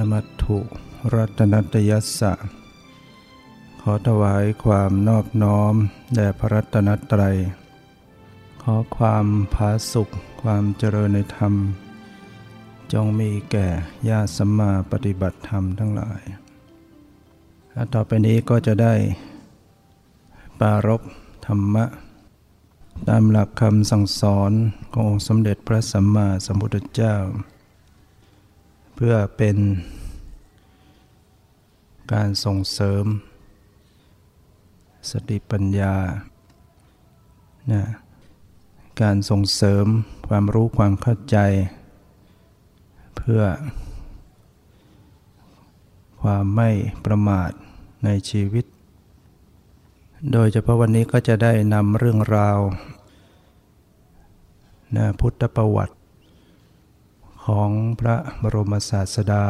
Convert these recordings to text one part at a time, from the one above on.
นมัตถุรัตนัตยัสสะ ขอถวายความนอบน้อมแด่พระรัตนตรัย ขอความผาสุขความเจริญในธรรม จงมีแก่ญาติสัมมาปฏิบัติธรรมทั้งหลายต่อไปนี้ก็จะได้ ปารบธรรมะ ตามหลักคำสั่งสอนขององค์สมเด็จพระสัมมาสัมพุทธเจ้า พื่อเป็นการส่งเสริม สติปัญญานะการส่งเสริมความรู้ความเข้าใจ เพื่อ ความไม่ประมาทในชีวิต โดยเฉพาะวันนี้ก็จะได้นำเรื่องราวนะพุทธประวัติ ของพระบรมศาสดา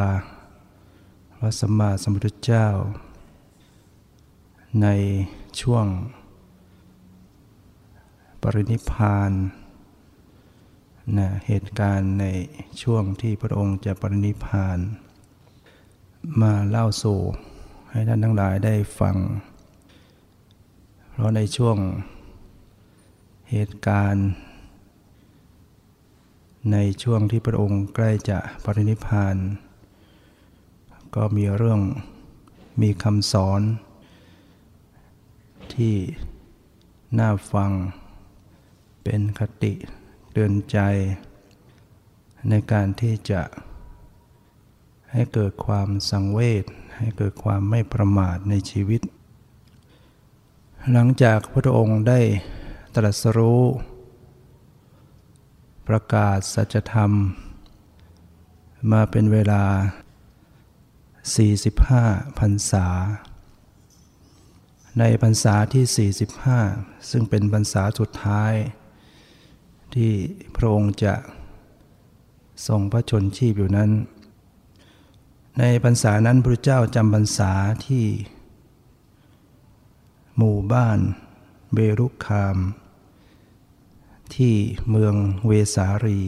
พระสัมมาสัมพุทธเจ้า ในช่วง ปรินิพานนะเหตุการณ์ในช่วงที่พระองค์จะปรินิพาน มาเล่าสู่ให้ท่านทั้งหลายได้ฟัง เพราะในช่วงเหตุการณ์ ในช่วงที่พระองค์ใกล้จะปรินิพาน ก็มีเรื่องมีคำสอน ที่น่าฟัง เป็นคติเตือนใจ ในการที่จะให้เกิดความสังเวชให้เกิดความไม่ประมาทในชีวิต หลังจากพระองค์ได้ตรัสรู้ ประกาศสัจธรรม มาเป็นเวลา 45พรรษา ในพรรษาที่ 45 ซึ่งเป็นพรรษาสุดท้าย ที่พระองค์จะทรงพระชนชีพอยู่นั้น ในพรรษานั้นพระเจ้าจำพรรษาที่ หมู่บ้านเบรุคาม ที่เมืองเวสารี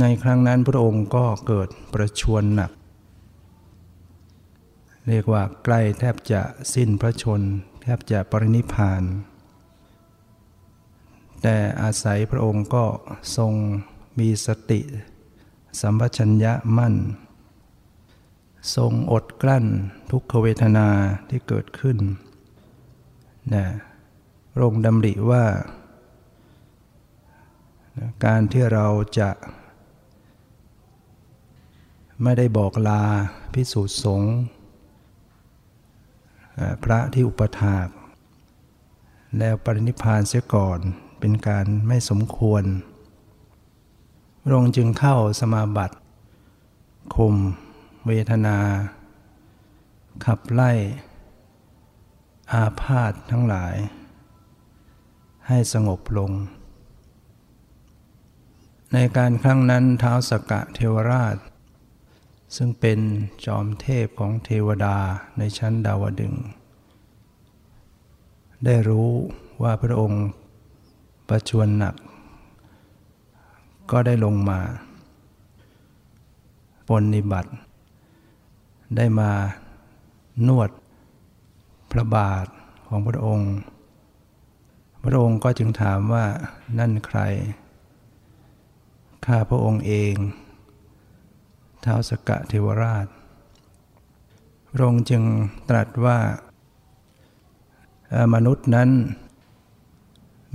ในครั้งนั้นพระองค์ก็เกิดประชวรหนัก เรียกว่าใกล้แทบจะสิ้นพระชน แทบจะปรินิพาน แต่อาศัยพระองค์ก็ทรงมีสติ สัมปชัญญะมั่น ทรงอดกลั้นทุกขเวทนาที่เกิดขึ้นนะ ระองค์ดำริว่า การที่เราจะไม่ได้บอกลาพิสูจน์สงฆ์พระที่อุปถาก แล้วปรินิพานเสียก่อนเป็นการไม่สมควรพระองค์จึงเข้าสมาบัติคมเวทนา ขับไล่ อาพาธทั้งหลาย ให้สงบลง ในการครั้งนั้นเท้าสกะเทวราช ซึ่งเป็นจอมเทพของเทวดาในชั้นดาวดึง ได้รู้ว่าพระองค์ประชวรหนัก ก็ได้ลงมาปนิบัติ ได้มานวดพระบาทของพระองค์ ระองค์ก็จึงถามว่านั่นใคร ข้าพระองค์เองท้าวสกะเทวราช พระองค์จึงตรัสว่า มนุษย์นั้น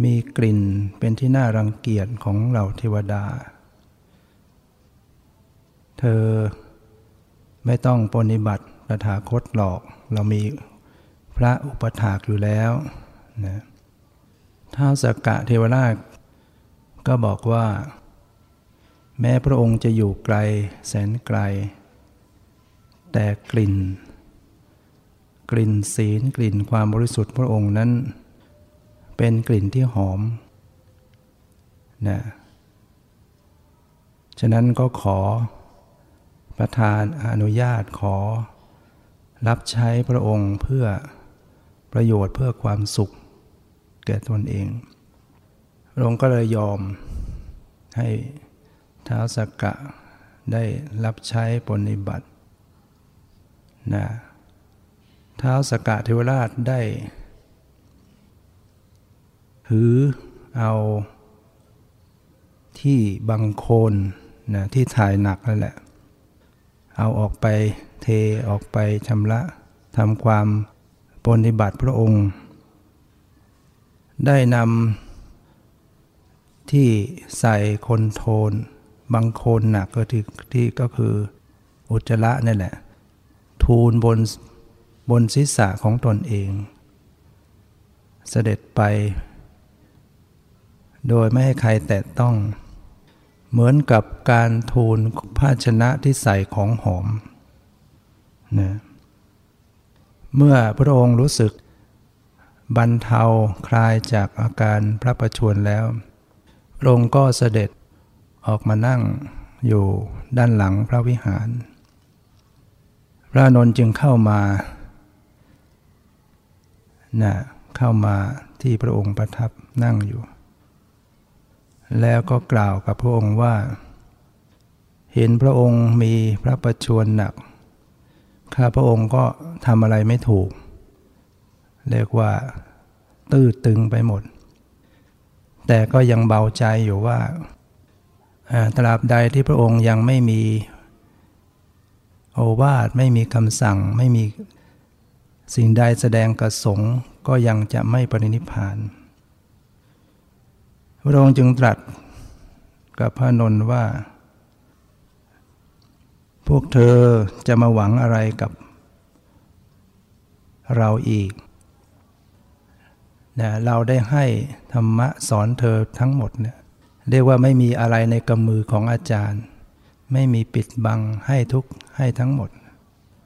มีกลิ่นเป็นที่น่ารังเกียจของเหล่าเทวดา เธอไม่ต้องปฏิบัติตถาคตหรอก เรามีพระอุปถากอยู่แล้วนะ ท้าวสกกะเทวราช ก็บอกว่า แม้พระองค์จะอยู่ไกลแสนไกล แต่กลิ่น กลิ่นศีลกลิ่นความบริสุทธิ์พระองค์นั้น เป็นกลิ่นที่หอมนะฉะนั้นก็ขอประธานอนุญาตขอ รับใช้พระองค์เพื่อประโยชน์เพื่อความสุข แก่ตนเองพระองค์ก็เลยยอมให้ท้าวสักกะได้รับใช้ปฏิบัตินะเท้าสกะเทวราชได้ถือเอาที่บังโคนนะที่ถ่ายหนักนั่นแหละ เอาออกไปเทออกไปชำระทำความปฏิบัติพระองค์ ได้นำที่ใส่คนโทน บางคนหนักก็ที่ที่ก็คืออุจจระนั่แหละ ทูลบนบนศีรษะของตนเอง เสด็จไป โดยไม่ให้ใครแตะต้อง เหมือนกับการทูลภาชนะที่ใส่ของหอมนะเมื่อพระองค์รู้สึก บรรเทาคลายจากอาการพระประชวรแล้วพระองค์ก็เสด็จออกมานั่งอยู่ด้านหลังพระวิหาร พระนนท์จึงเข้ามานะเข้ามาที่พระองค์ประทับนั่งอยู่ แล้วก็กล่าวกับพระองค์ว่า เห็นพระองค์มีพระประชวรหนัก ข้าพระองค์ก็ทำอะไรไม่ถูก เรียกว่า ตื้อตึงไปหมด แต่ก็ยังเบาใจอยู่ว่าตราบใดที่พระองค์ยังไม่มีโอวาทไม่มีคำสั่งไม่มีสิ่งใดแสดงกระสงก็ยังจะไม่ปรินิพาน พระองค์จึงตรัสกับพระนนท์ว่า พวกเธอจะมาหวังอะไรกับเราอีก นะเราได้ให้ธรรมะสอนเธอทั้งหมดเนี่ยเรียกว่าไม่มีอะไรในกำมือของอาจารย์ ไม่มีปิดบังให้ทุกให้ทั้งหมด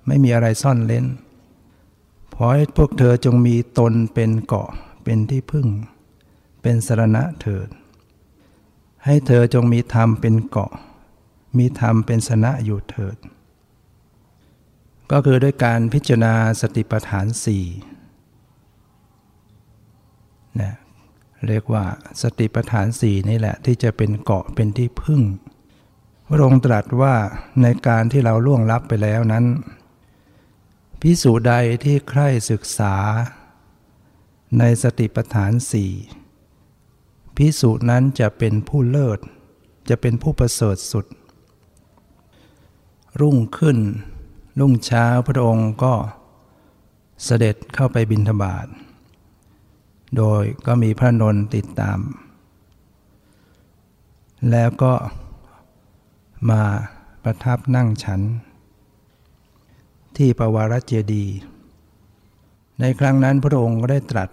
ไม่มีอะไรซ่อนเล้นขอให้พวกเธอจงมีตนเป็นเกาะเป็นที่พึ่ง เป็นสรณะเถิด ให้เธอจงมีธรรมเป็นเกาะ มีธรรมเป็นสนะอยู่เถิด ก็คือด้วยการพิจารณาสติปัฏฐานสี่ นะเรียกว่าสติปัฏฐานสี่นี่แหละที่จะเป็นเกาะเป็นที่พึ่ง พระองค์ตรัสว่าในการที่เราล่วงลับไปแล้วนั้นพิสูจใดที่ใคร่ศึกษา ในสติปัฏฐานสี่พิสูจนั้นจะเป็นผู้เลิศ จะเป็นผู้ประเสริฐสุด รุ่งขึ้น รุ่งเช้าพระองค์ก็เสด็จเข้าไปบิณฑบาต โดยก็มีพระนนติดตาม แล้วก็มาประทับนั่งฉัน ที่ปวารเจดี ในครั้งนั้นพระองค์ก็ได้ตรัส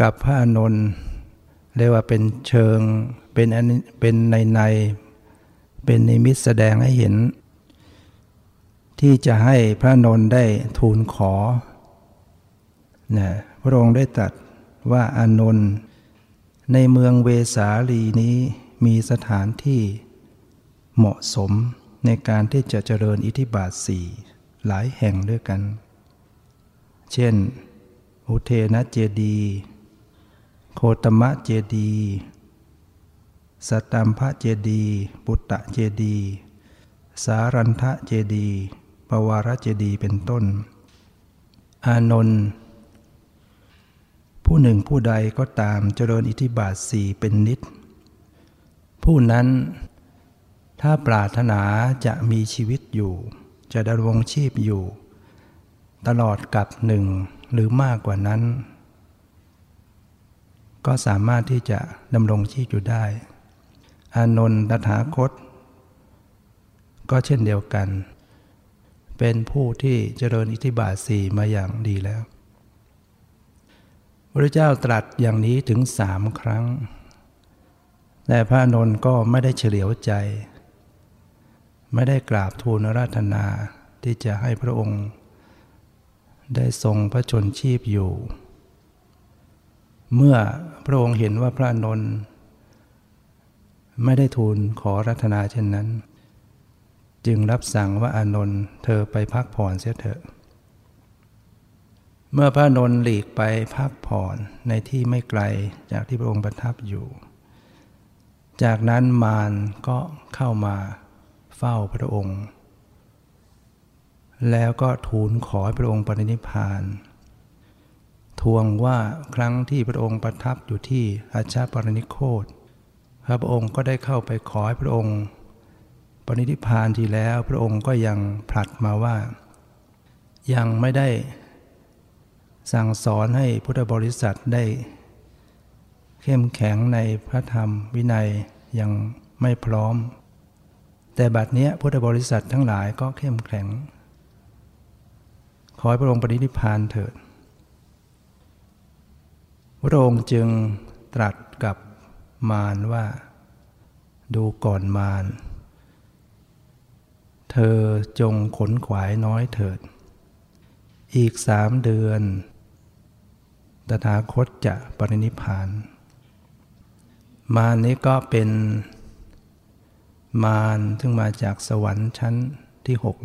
กับพระนนเรียกว่าเป็นเชิงเป็นเป็นในในเป็นนิมิตแสดงให้เห็น ที่จะให้พระนนได้ทูลขอนะ ระองค์ได้ตรัสว่าอานนท์ในเมืองเวสาลีนี้มีสถานที่เหมาะสมในการที่จะเจริญอิทธิบาทสี่หลายแห่งด้วยกัน เช่น อุเทนเจดี โคตมะเจดี สตัมพะเจดี ปุตตะเจดี สารันทะเจดี ปวารเจดี เป็นต้น อานนท์ ผู้หนึ่งผู้ใดก็ตามเจริญอิทธิบาทสี่เป็นนิด ผู้นั้นถ้าปรารถนาจะมีชีวิตอยู่ จะดำรงชีพอยู่ ตลอดกับหนึ่งหรือมากกว่านั้น ก็สามารถที่จะดำรงชีพอยู่ได้ อานนท์ตถาคต ก็เช่นเดียวกัน เป็นผู้ที่เจริญอิทธิบาทสี่มาอย่างดีแล้ว พระเจ้าตรัสอย่างนี้ถึงสามครั้ง แต่พระนนท์ก็ไม่ได้เฉลียวใจ ไม่ได้กราบทูลราธนาที่จะให้พระองค์ ได้ทรงพระชนชีพอยู่ เมื่อพระองค์เห็นว่าพระนนท์ไม่ได้ทูลขอรัตนาเช่นนั้น จึงรับสั่งว่าอานนท์เธอไปพักผ่อนเสียเถอะ เมื่อพระนนท์หลีกไปพักผ่อนในที่ไม่ไกลจากที่พระองค์ประทับอยู่ จากนั้นมารก็เข้ามาเฝ้าพระองค์ แล้วก็ทูลขอให้พระองค์ปรินิพาน ทวงว่าครั้งที่พระองค์ประทับอยู่ที่อาชาปรินิโคตพระองค์ก็ได้เข้าไปขอให้พระองค์ปรินิพานทีแล้วพระองค์ก็ยังผลัดมาว่า ยังไม่ได้ สั่งสอนให้พุทธบริษัทได้ เข้มแข็งในพระธรรมวินัยยังไม่พร้อม แต่บัดนี้พุทธบริษัททั้งหลายก็เข้มแข็ง ขอให้พระองค์ปรินิพานเถิด พระองค์จึงตรัสกับมารว่า ดูก่อนมารเธอจงขนขวายน้อยเถิด อีกสามเดือน ตถาคตจะปรินิพานมารนี้ก็เป็นมารซึ่งมาจากสวรรค์ชั้นที่หก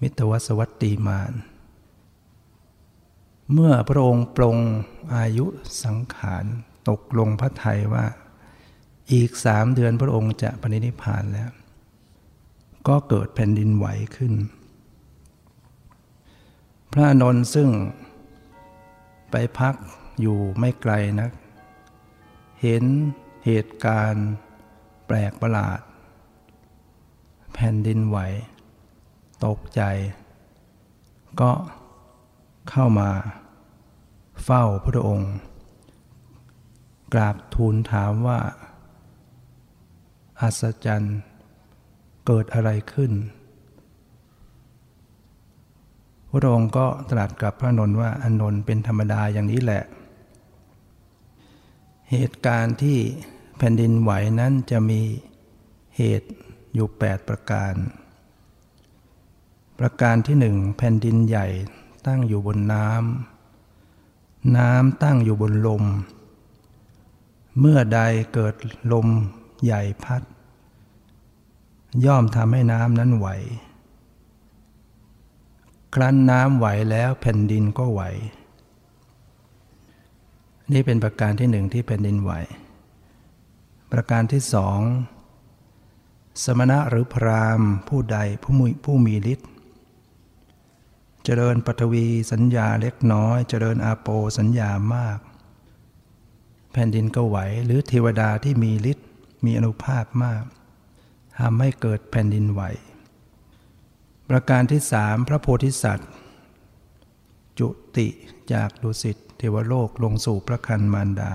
มิตรวสวัตตีมารเมื่อพระองค์ปรงอายุสังขารตกลงพระไทยว่า อีกสามเดือนพระองค์จะปรินิพานแล้ว ก็เกิดแผ่นดินไหวขึ้น พระนนท์ซึ่ง ไปพักอยู่ไม่ไกลนัก เห็นเหตุการณ์ แปลกประหลาด แผ่นดินไหว ตกใจ ก็เข้ามาเฝ้าพระองค์ กราบทูลถามว่า อัศจรรย์ เกิดอะไรขึ้น พระองค์ก็ตรัสกับพระนนท์ว่าอนนท์เป็นธรรมดาอย่างนี้แหละ เหตุการณ์ที่แผ่นดินไหวนั้นจะมีเหตุอยู่ 8 ประการ ประการที่หนึ่งแผ่นดินใหญ่ตั้งอยู่บนน้ำน้ำตั้งอยู่บนลม เมื่อใดเกิดลมใหญ่พัด ย่อมทำให้น้ำนั้นไหว ครั้นน้ำไหวแล้วแผ่นดินก็ไหว นี่เป็นประการที่หนึ่งที่แผ่นดินไหว ประการที่สองสมณะหรือพรามผู้ใดผู้มีผู้มีฤทธิ์เจริญปฐวีสัญญาเล็กน้อย เจริญอาโปสัญญามาก แผ่นดินก็ไหว หรือเทวดาที่มีฤทธิ์มีอนุภาพมากทำให้เกิดแผ่นดินไหว ประการที่สามพระโพธิสัตว์ จุติจากดุสิตเทวโลกลงสู่พระคันมารดา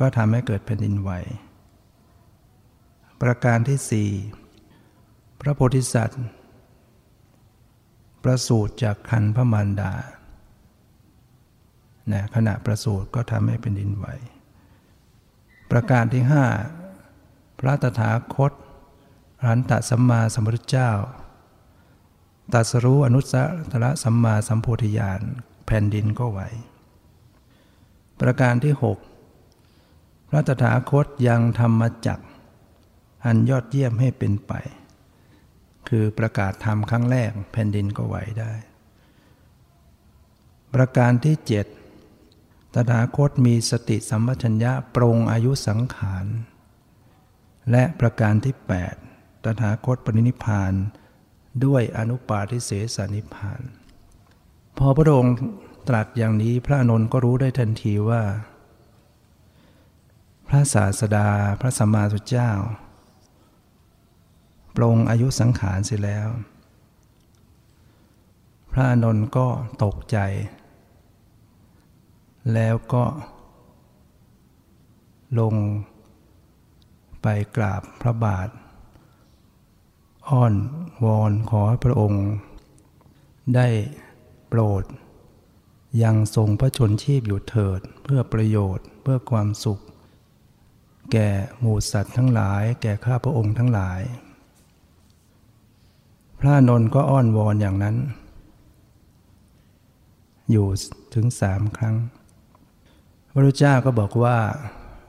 ก็ทำให้เกิดแผ่นดินไหว ประการที่สี่พระโพธิสัตว์ ประสูติจากคันพระมารดานะขณะประสูติก็ทำให้เป็นดินไหว ประการที่ห้าพระตถาคต รันตสัมมาสัมพุทธเจ้าตัสรู้อนุสตรสัมมาสัมโพธิญาณแผ่นดินก็ไหว ประการที่หกพระตถาคตยังธรรมจักอันยอดเยี่ยมให้เป็นไป คือประกาศธรรมครั้งแรกแผ่นดินก็ไหวได้ ประการที่เจ็ดตถาคตมีสติสัมปชัญญะปรงอายุสังขาร และประการที่ 8 ตถาคตปรินิพาน ด้วยอนุปาทิเสสนิพาน พอพระองค์ตรัสอย่างนี้พระนนท์ก็รู้ได้ทันทีว่า พระศาสดาพระสัมมาสัมพุทธเจ้าปรงอายุสังขารเสร็จแล้ว พระนนท์ก็ตกใจ แล้วก็ลงไปกราบพระบาท อ้อนวอนขอพระองค์ ได้โปรด ยังทรงพระชนชีพอยู่เถิดเพื่อประโยชน์เพื่อความสุข แก่หมู่สัตว์ทั้งหลาย แก่ข้าพระองค์ทั้งหลาย พระนนท์ก็อ้อนวอนอย่างนั้น อยู่ถึงสามครั้ง พระพุจ้าก็บอกว่า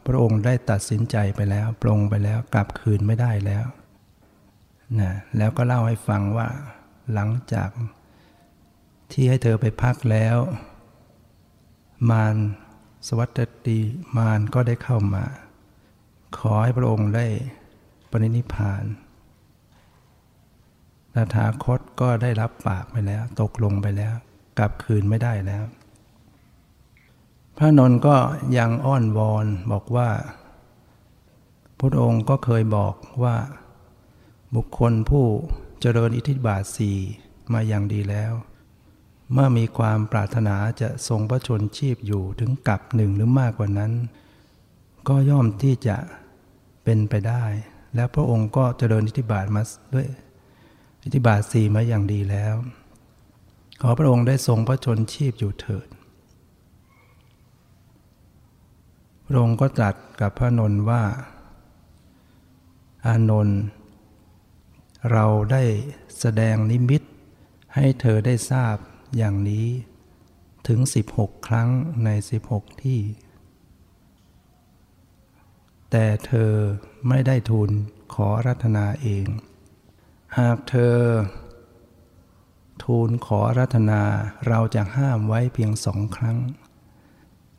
พระองค์ได้ตัดสินใจไปแล้ว ปรงไปแล้วกลับคืนไม่ได้แล้ว นะแล้วก็เล่าให้ฟังว่า หลังจากที่ให้เธอไปพักแล้ว มารสวัตติมานก็ได้เข้ามา ขอให้พระองค์ได้ปรินิพานตถาคตก็ได้รับปากไปแล้ว ตกลงไปแล้ว กลับคืนไม่ได้แล้ว พระนนท์ก็ยังอ้อนวอนบอกว่าพระองค์ก็เคยบอกว่า บุคคลผู้เจริญอิทธิบาทสี่มาอย่างดีแล้ว เมื่อมีความปรารถนาจะทรงพระชนชีพอยู่ถึงกับหนึ่งหรือมากกว่านั้น ก็ย่อมที่จะเป็นไปได้ และพระองค์ก็เจริญอิทธิบาทมาด้วยอิทธิบาทสี่มาอย่างดีแล้ว ขอพระองค์ได้ทรงพระชนชีพอยู่เถิดพระองค์ก็ตรัสกับพระนนท์ว่า อานนท์ เราได้แสดงนิมิต ให้เธอได้ทราบอย่างนี้ถึง 16 ครั้งใน 16 ที่ แต่เธอไม่ได้ทูลขอรัตนาเอง หากเธอ ทูลขอรัตนาเราจะห้ามไว้เพียงสองครั้ง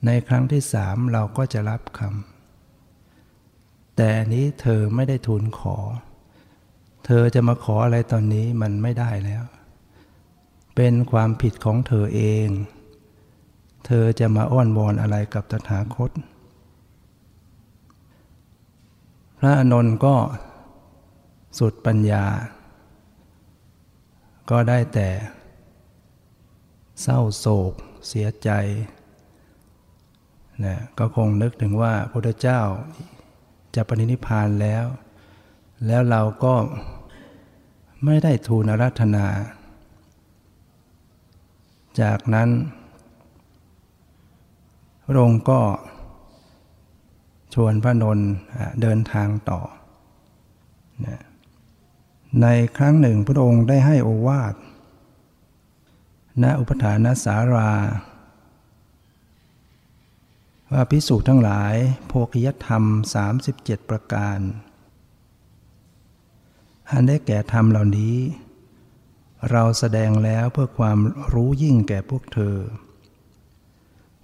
ในครั้งที่สามเราก็จะรับคำแต่นี้เธอไม่ได้ทูลขอ เธอจะมาขออะไรตอนนี้มันไม่ได้แล้ว เป็นความผิดของเธอเอง เธอจะมาอ้อนวอนอะไรกับตถาคต พระอนนท์ก็สุดปัญญา ก็ได้แต่เศร้าโศก เสียใจนะก็คงนึกถึงว่าพระพุทธเจ้าจะปณินิพานแล้ว แล้วเราก็ ไม่ได้ทูลรัธนา จากนั้นพระองค์ก็ชวนพระนนเดินทางต่อ ในครั้งหนึ่งพระองค์ได้ให้โอวาทณอุปถานสารา ว่าพิสูจน์ทั้งหลายโภคยธรรม 37 ประการ อันได้แก่ธรรมเหล่านี้ เราแสดงแล้วเพื่อความรู้ยิ่งแก่พวกเธอ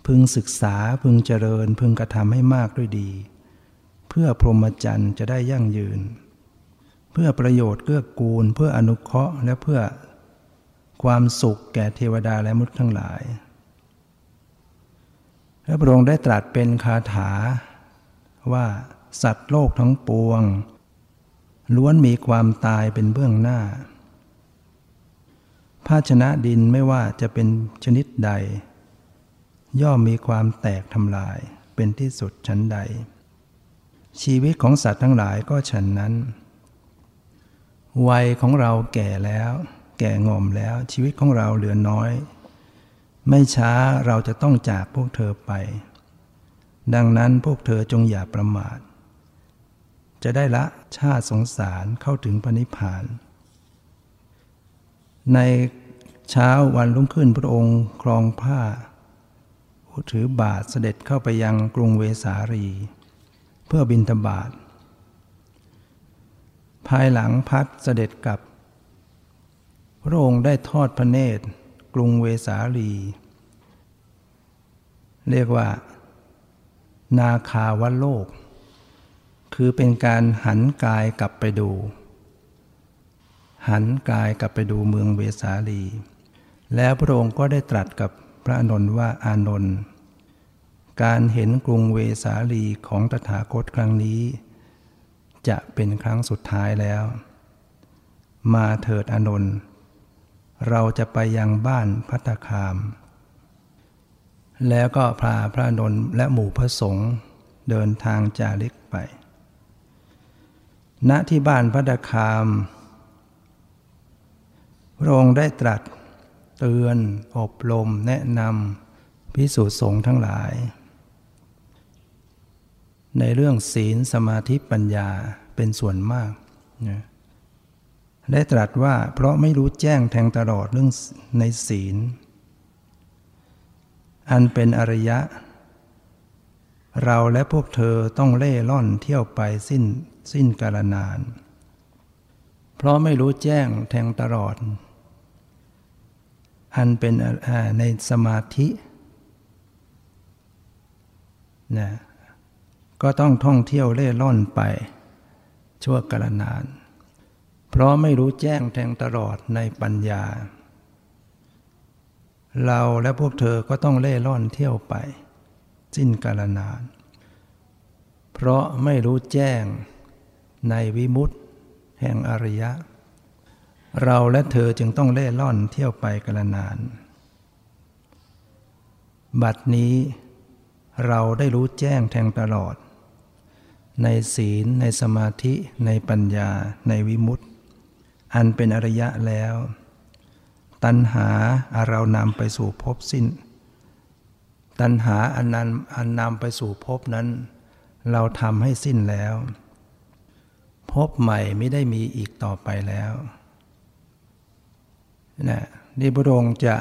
พึงศึกษาพึงเจริญพึงกระทำให้มากด้วยดี เพื่อพรหมจรรย์จะได้ยั่งยืน เพื่อประโยชน์เกื้อกูล เพื่ออนุเคราะห์และเพื่อความสุขแก่เทวดาและมุตทั้งหลายและพระองค์ได้ตรัสเป็นคาถา ว่าสัตว์โลกทั้งปวง ล้วนมีความตายเป็นเบื้องหน้า ภาชนะดินไม่ว่าจะเป็นชนิดใด ย่อมมีความแตกทำลายเป็นที่สุดชั้นใด ชีวิตของสัตว์ทั้งหลายก็ฉันนั้น วัยของเราแก่แล้ว แก่งอมแล้วชีวิตของเราเหลือน้อย ไม่ช้าเราจะต้องจากพวกเธอไป ดังนั้นพวกเธอจงอย่าประมาท จะได้ละชาติสงสารเข้าถึงปณิพาน ในเช้าวันรุ่งขึ้นพระองค์ครองผ้า ถือบาทเสด็จเข้าไปยังกรุงเวสาลี เพื่อบินทบาท ภายหลังพัดเสด็จกลับ พระองค์ได้ทอดพระเนตร กรุงเวสาลี เรียกว่า นาคาวโลก คือเป็นการหันกายกลับไปดู หันกายกลับไปดูเมืองเวสาลี แล้วพระองค์ก็ได้ตรัสกับพระอนนท์ว่าอานนท์การเห็นกรุงเวสาลีของตถาคตครั้งนี้ จะเป็นครั้งสุดท้ายแล้ว มาเถิดอนนท์เราจะไปยังบ้านพัตคาม แล้วก็พาพระนนท์และหมู่พระสงฆ์เดินทางจาริกไป ณที่บ้านพัตคามพระองค์ได้ตรัสเตือน อบรมแนะนำพิสูจน์สงฆ์ทั้งหลาย ในเรื่องศีลสมาธิปัญญาเป็นส่วนมากนะได้ตรัสว่าเพราะไม่รู้แจ้งแทงตลอดเรื่องในศีล อันเป็นอริยะ เราและพวกเธอต้องเล่ล่อนเที่ยวไปสิ้น สิ้นกาลนาน เพราะไม่รู้แจ้งแทงตลอด อันเป็นในสมาธินะก็ต้องท่องเที่ยวเล่ร่อนไป ชั่วกาลนาน เพราะไม่รู้แจ้งแทงตลอดในปัญญา เราและพวกเธอก็ต้องเล่ร่อนเที่ยวไป สิ้นกาลนาน เพราะไม่รู้แจ้ง ในวิมุตติแห่งอริยะ เราและเธอจึงต้องเล่ร่อนเที่ยวไปกาลนาน บัดนี้เราได้รู้แจ้งแทงตลอด ในศีลในสมาธิในปัญญาในวิมุตติ อันเป็นอริยะแล้ว ตัณหาอาเรานำไปสู่ภพสิ้น ตัณหาอันนันอันนำไปสู่ภพนั้น เราทำให้สิ้นแล้ว ภพใหม่ไม่ได้มีอีกต่อไปแล้วนะนี่พระองค์จะ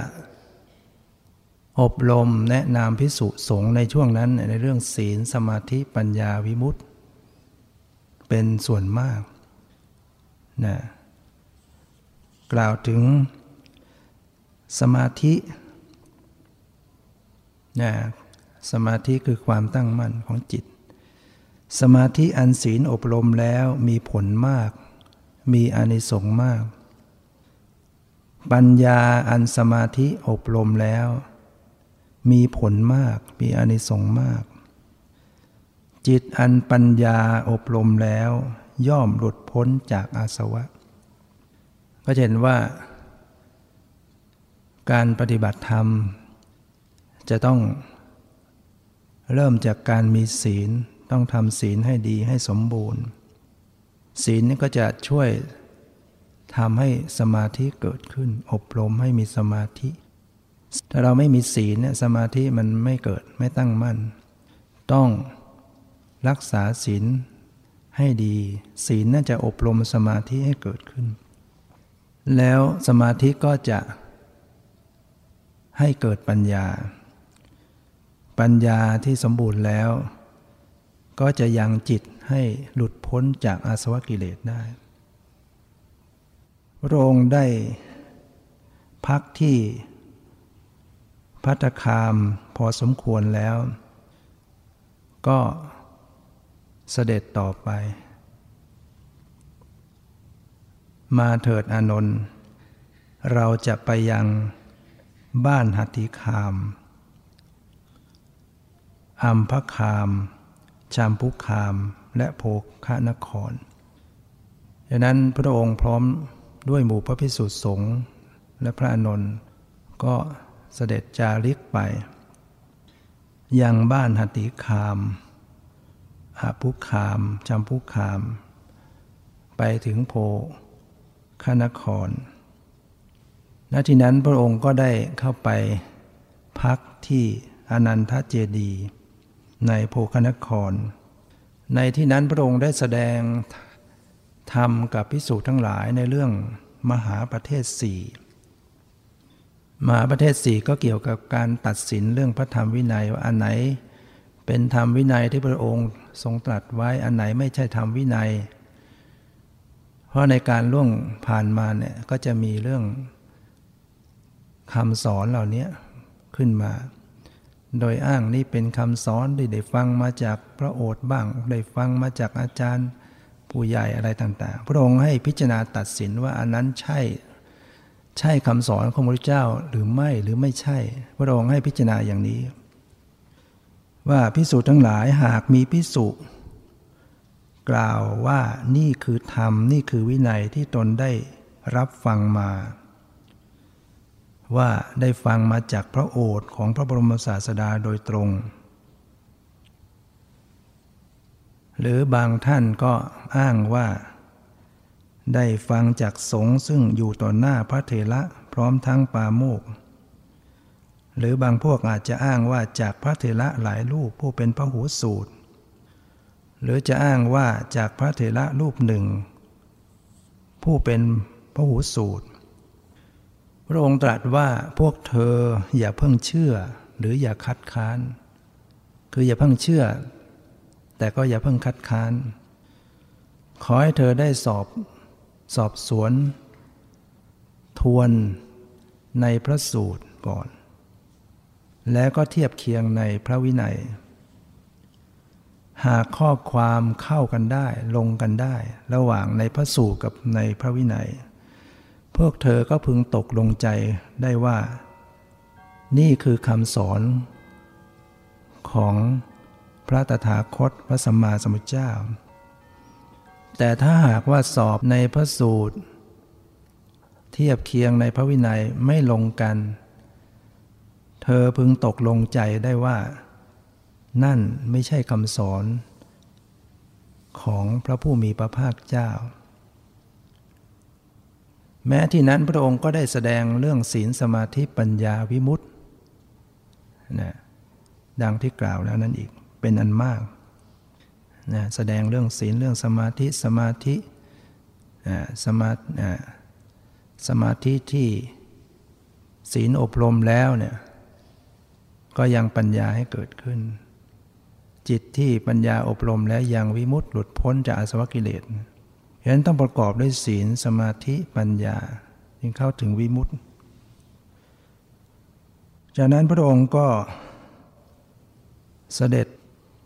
อบรมแนะนำพิสุสงฆ์ในช่วงนั้นในเรื่องศีลสมาธิปัญญาวิมุตติ เป็นส่วนมากนะกล่าวถึงสมาธินะสมาธิคือความตั้งมั่นของจิต สมาธิอันศีลอบรมแล้วมีผลมาก มีอานิสงส์มาก ปัญญาอันสมาธิอบรมแล้ว มีผลมาก มีอานิสงส์มาก จิตอันปัญญาอบรมแล้ว ย่อมหลุดพ้นจากอาสวะ ก็เห็นว่า การปฏิบัติธรรม จะต้องเริ่มจากการมีศีล ต้องทำศีลให้ดีให้สมบูรณ์ ศีลนี่ก็จะช่วยทำให้สมาธิเกิดขึ้น อบรมให้มีสมาธิ ถ้าเราไม่มีศีลเนี่ยสมาธิมันไม่เกิดไม่ตั้งมั่น ต้องรักษาศีลให้ดี ศีลน่าจะอบรมสมาธิให้เกิดขึ้น แล้วสมาธิก็จะให้เกิดปัญญา ปัญญาที่สมบูรณ์แล้ว ก็จะยังจิตให้หลุดพ้นจากอาสวะกิเลสได้พระองค์ได้พักที่พัตคามพอสมควรแล้ว ก็เสด็จต่อไป มาเถิดอานนท์เราจะไปยังบ้านหัตถิคามอัมพคาม ชามพุคามและโภคนครดังนั้นพระองค์พร้อมด้วยหมู่พระพิสุทธิสงฆ์และพระอนนท์ก็เสด็จจาริกไป ยังบ้านหติคามอาภุคามจำพุคาม ไปถึงโพคนคร ณ ที่นั้นพระองค์ก็ได้เข้าไปพักที่อนันทเจดี ในโพคนคร ในที่นั้นพระองค์ได้แสดงธรรมกับพิสูจน์ทั้งหลายในเรื่องมหาประเทศสี่มหาประเทศสี่ก็เกี่ยวกับการตัดสินเรื่องพระธรรมวินัยว่าอันไหน เป็นธรรมวินัยที่พระองค์ทรงตรัสไว้อันไหนไม่ใช่ธรรมวินัย เพราะในการล่วงผ่านมาเนี่ยก็จะมีเรื่องคำสอนเหล่านี้ขึ้นมา โดยอ้างนี่เป็นคำสอนที่ได้ฟังมาจากพระโอษฐ์บ้าง ได้ฟังมาจากอาจารย์ผู้ใหญ่อะไรต่าง ๆ พระองค์ให้พิจารณาตัดสินว่าอันนั้นใช่ ใช่คำสอนของพระเจ้าหรือไม่หรือไม่ใช่ พระองค์ให้พิจารณาอย่างนี้ ว่าพิสูจน์ทั้งหลายหากมีพิสุกล่าวว่านี่คือธรรมนี่คือวินัยที่ตนได้รับฟังมา ว่าได้ฟังมาจากพระโอษฐ์ของพระบรมศาสดาโดยตรง หรือบางท่านก็อ้างว่า ได้ฟังจากสงฆ์ซึ่งอยู่ต่อหน้าพระเถระพร้อมทั้งปาโมก หรือบางพวกอาจจะอ้างว่าจากพระเถระหลายรูปผู้เป็นพระหูสูตร หรือจะอ้างว่าจากพระเถระรูปหนึ่ง ผู้เป็นพระหูสูตร พระองค์ตรัสว่าพวกเธออย่าเพิ่งเชื่อ หรืออย่าคัดค้าน คืออย่าเพิ่งเชื่อ แต่ก็อย่าเพิ่งคัดค้าน ขอให้เธอได้สอบสอบสวน ทวนในพระสูตรก่อน แล้วก็เทียบเคียงในพระวินัย หากข้อความเข้ากันได้ลงกันได้ ระหว่างในพระสูตรกับในพระวินัย วกเธอก็พึงตกลงใจได้ว่า นี่คือคำสอนของพระตถาคตพระสัมมาสัมพุทธเจ้า แต่ถ้าหากว่าสอบในพระสูตร เทียบเคียงในพระวินัยไม่ลงกัน เธอพึงตกลงใจได้ว่า นั่นไม่ใช่คำสอน ของพระผู้มีพระภาคเจ้า แม้ที่นั้นพระองค์ก็ได้แสดงเรื่องศีลสมาธิปัญญาวิมุตตินะดังที่กล่าวแล้วนั่นอีกเป็นอันมากนะแสดงเรื่องศีลเรื่องสมาธิสมาธิสมาสมาธิที่ศีลอบรมแล้วเนี่ยก็ยังปัญญาให้เกิดขึ้น จิตที่ปัญญาอบรมแล้วยังวิมุตต์หลุดพ้นจากอสวกิเลสฉะ นั้นต้องประกอบด้วยศีลสมาธิปัญญาจึงเข้าถึงวิมุตต์จากนั้นพระองค์ก็เสด็จ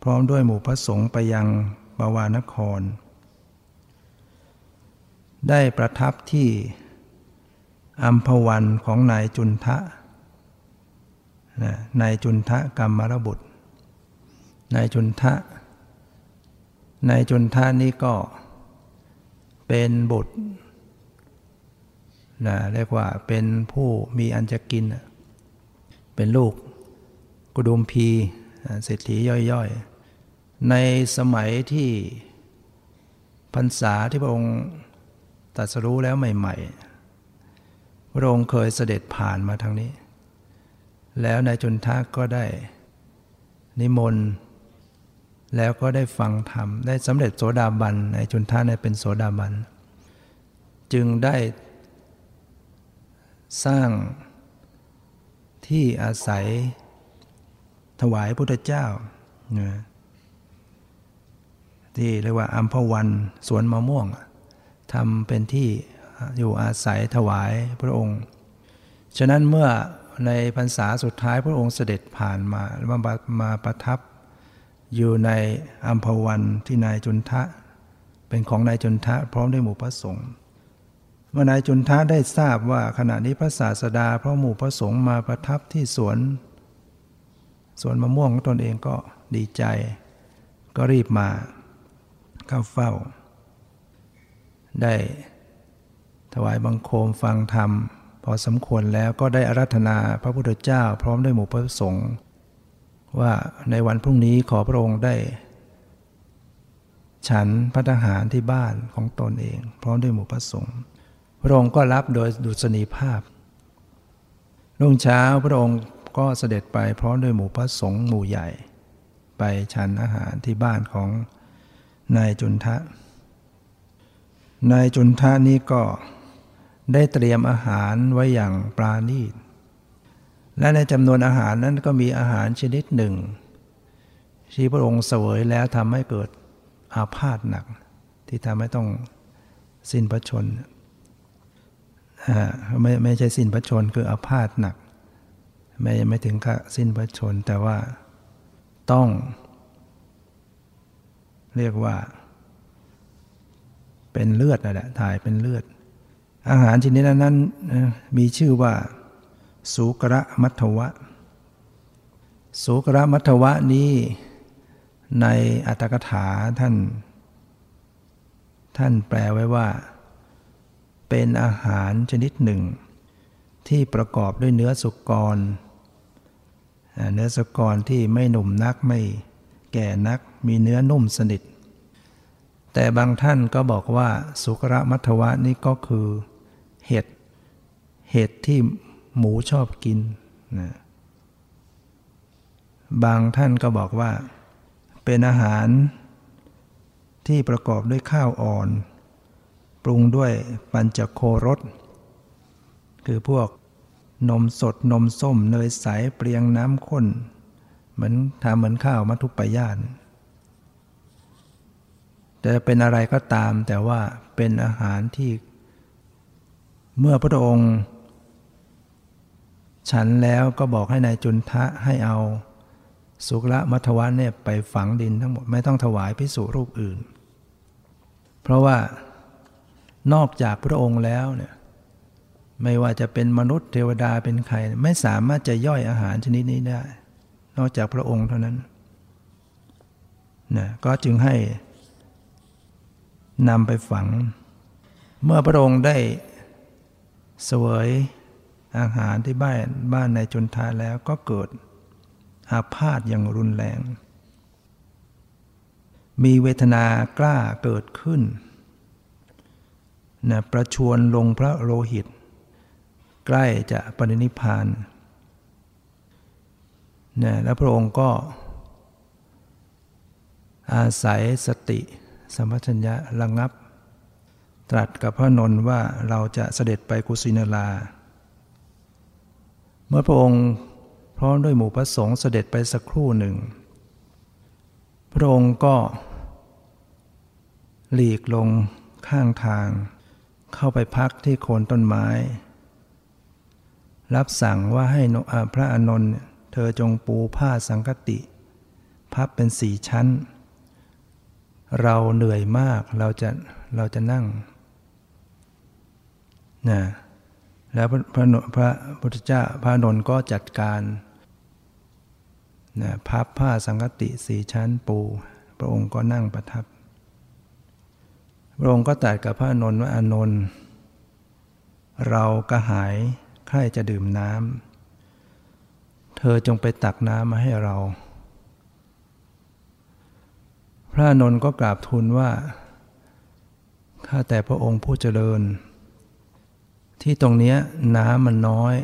พร้อมด้วยหมู่พระสงฆ์ไปยังบาวานคร ได้ประทับที่อัมพวันของนายจุนทะนายจุนทะกรรมรบุตรนายจุนทะนายจุนทะนี่ก็ เป็นบุตรนะเรียกว่าเป็นผู้มีอันจะกิน เป็นลูกกุดุมพีเศรษฐีย่อยๆ ในสมัยที่พรรษาที่พระองค์ตรัสรู้แล้วใหม่ ๆ พระองค์เคยเสด็จผ่านมาทางนี้ แล้วนายจุนทากก็ได้ นิมนต์ แล้วก็ได้ฟังธรรม ได้สำเร็จโสดาบันในายจุนท่านเป็นโสดาบัน จึงได้สร้างที่อาศัยถวายพุทธเจ้า ที่เรียกว่าอัมพวันสวนมะม่วงทำเป็นที่อยู่อาศัยถวายพระองค์ ฉะนั้นเมื่อในพรรษาสุดท้ายพระองค์เสด็จผ่านมามามาประทับ อยู่ในอัมพวันที่นายจุนทะ เป็นของนายจุนทะพร้อมด้วยหมู่พระสงฆ์เมื่อนายจุนทะได้ทราบว่าขณะนี้พระศาสดาพระหมู่พระสงฆ์มาประทับที่สวน สวนมะม่วงของตนเองก็ดีใจ ก็รีบมาเข้าเฝ้า ได้ ถวายบังคมฟังธรรม พอสมควรแล้วก็ได้อารัธนาพระพุทธเจ้า พร้อมด้วยหมู่พระสงฆ์ ว่าในวันพรุ่งนี้ขอพระองค์ได้ ฉันพระทหารที่บ้านของตนเอง พร้อมด้วยหมู่พระสงฆ์พระองค์ก็รับโดยดุษณีภาพรุ่งเช้าพระองค์ก็เสด็จไปพร้อมด้วยหมู่พระสงฆ์หมู่ใหญ่ ไปฉันอาหารที่บ้านของนายจุนทะ นายจุนทะนี้ก็ได้เตรียมอาหารไว้อย่างปราณีต และในจำนวนอาหารนั้นก็มีอาหารชนิดหนึ่งที่พระองค์เสวยแล้วทำให้เกิดอาพาธหนัก ที่ทำให้ต้องสิ้นพระชนไม่ไม่ใช่สิ้นพระชนคืออาพาธหนัก ไม่ไม่ถึงกับสิ้นพระชนแต่ว่าต้อง เรียกว่า เป็นเลือดนั่นแหละถ่ายเป็นเลือด อาหารชนิดนั้นมีชื่อว่า สุกระมัทวะสุกระมัทวะนี้ ในอัตถกถาท่าน ท่านแปลไว้ว่า เป็นอาหารชนิดหนึ่ง ที่ประกอบด้วยเนื้อสุกร เนื้อสุกรที่ไม่หนุ่มนักไม่แก่นักมีเนื้อนุ่มสนิท แต่บางท่านก็บอกว่าสุกระมัทวะนี่ก็คือเห็ดเห็ดที่ หมูชอบกินนะบางท่านก็บอกว่า เป็นอาหารที่ประกอบด้วยข้าวอ่อน ปรุงด้วยปัญจโครส คือพวกนมสดนมส้มเนยใสเปรียงน้ำข้น เหมือนทำเหมือนข้าวมัทุปยานแต่เป็นอะไรก็ตามแต่ว่าเป็นอาหารที่ เมื่อพระองค์ ฉันแล้วก็บอกให้ในายจุนทะให้เอา สุกละมัทวัเนี่ยไปฝังดินทั้งหมดไม่ต้องถวายพิสุรูปอื่น เพราะว่านอกจากพระองค์แล้วเนี่ยไม่ว่าจะเป็นมนุษย์เทวดาเป็นใคร ไม่สามารถจะย่อยอาหารชนิดนี้ได้ นอกจากพระองค์เท่านั้นนะก็จึงให้นำไปฝัง เมื่อพระองค์ได้สวย อาหารที่บ้านบ้านในจนทาแล้วก็เกิดอาพาธอย่างรุนแรง มีเวทนากล้าเกิดขึ้นนะประชวนลงพระโลหิต ใกล้จะปรินิพานนะแล้วพระองค์ก็อาศัยสติสมัชัญญะระงับ ตรัสกับพระนนท์ว่าเราจะเสด็จไปกุสินารา เมื่อพระองค์พร้อมด้วยหมู่พระสงฆ์เสด็จไปสักครู่หนึ่ง พระองค์ก็ หลีกลงข้างทาง เข้าไปพักที่โคนต้นไม้ รับสั่งว่าให้พระอานนท์เธอจงปูผ้าสังกติ พับเป็นสี่ชั้น เราเหนื่อยมากเราจะเราจะนั่งนะ แล้วพระพระพระพุทธเจ้าพระนนก็จัดการนะพับผ้าสังกติสี่ชั้นปู พระองค์ก็นั่งประทับ พระองค์ก็ตรัสกับพระนนว่าอานนท์เรากระหายใครจะดื่มน้ำเธอจงไปตักน้ำมาให้เรา พระนนท์ก็กราบทูลว่าข้าแต่พระองค์ผู้เจริญ ที่ตรงนี้น้ำมันน้อย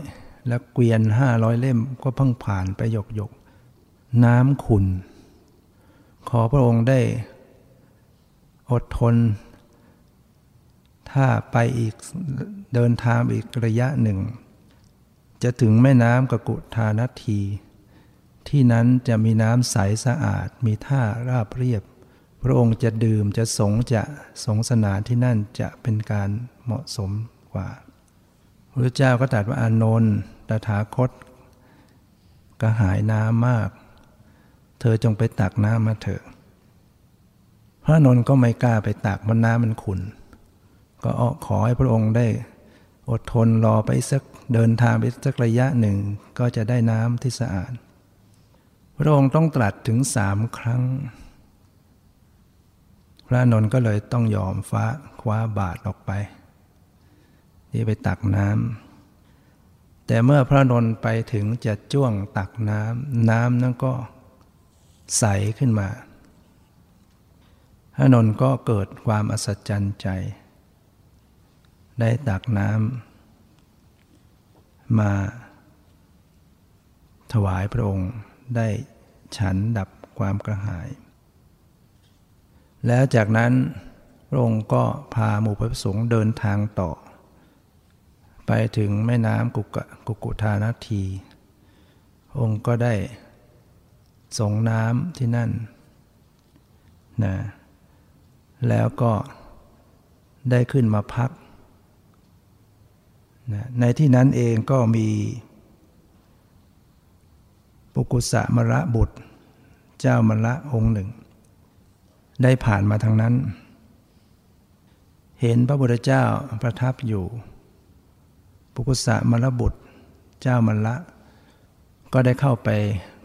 และเกวียนห้าร้อยเล่มก็เพิ่งผ่านไปหยกหยกน้ำขุนขอพระองค์ได้ อดทน ถ้าไปอีกเดินทางอีกระยะหนึ่ง จะถึงแม่น้ำกกุธานาที ที่นั้นจะมีน้ำใสสะอาดมีท่าราบเรียบ พระองค์จะดื่มจะสงจะสงสนานที่นั่นจะเป็นการเหมาะสมกว่า พระเจ้าก็ตรัสว่าอานนท์ตถาคตกระหายน้ำมาก เธอจงไปตักน้ำมาเถอะ พระนนท์ก็ไม่กล้าไปตักมันน้ำมันขุนก็ขอให้พระองค์ได้อดทนรอไปสักเดินทางไปสักระยะหนึ่งก็จะได้น้ำที่สะอาด พระองค์ต้องตรัสถึงสามครั้ง พระนนท์ก็เลยต้องยอมฟ้าคว้าบาทออกไป ที่ไปตักน้ำแต่เมื่อพระนนท์ไปถึงจะจ้วงตักน้ำน้ำนั้นก็ใสขึ้นมา พระนนท์ก็เกิดความอัศจรรย์ใจ ได้ตักน้ำมา ถวายพระองค์ได้ฉันดับความกระหาย แล้วจากนั้นพระองค์ก็พาหมู่พระสงฆ์เดินทางต่อ ไปถึงแม่น้ำกุกกุกุทานาที องค์ก็ได้ส่งน้ำที่นั่นนะแล้วก็ได้ขึ้นมาพักนะในที่นั้นเองก็มี ปุกุสะมระบุตร เจ้ามระองค์หนึ่ง ได้ผ่านมาทางนั้น เห็นพระพุทธเจ้าประทับอยู่ ปุกุสะมรบุตร เจ้ามรละ ก็ได้เข้าไป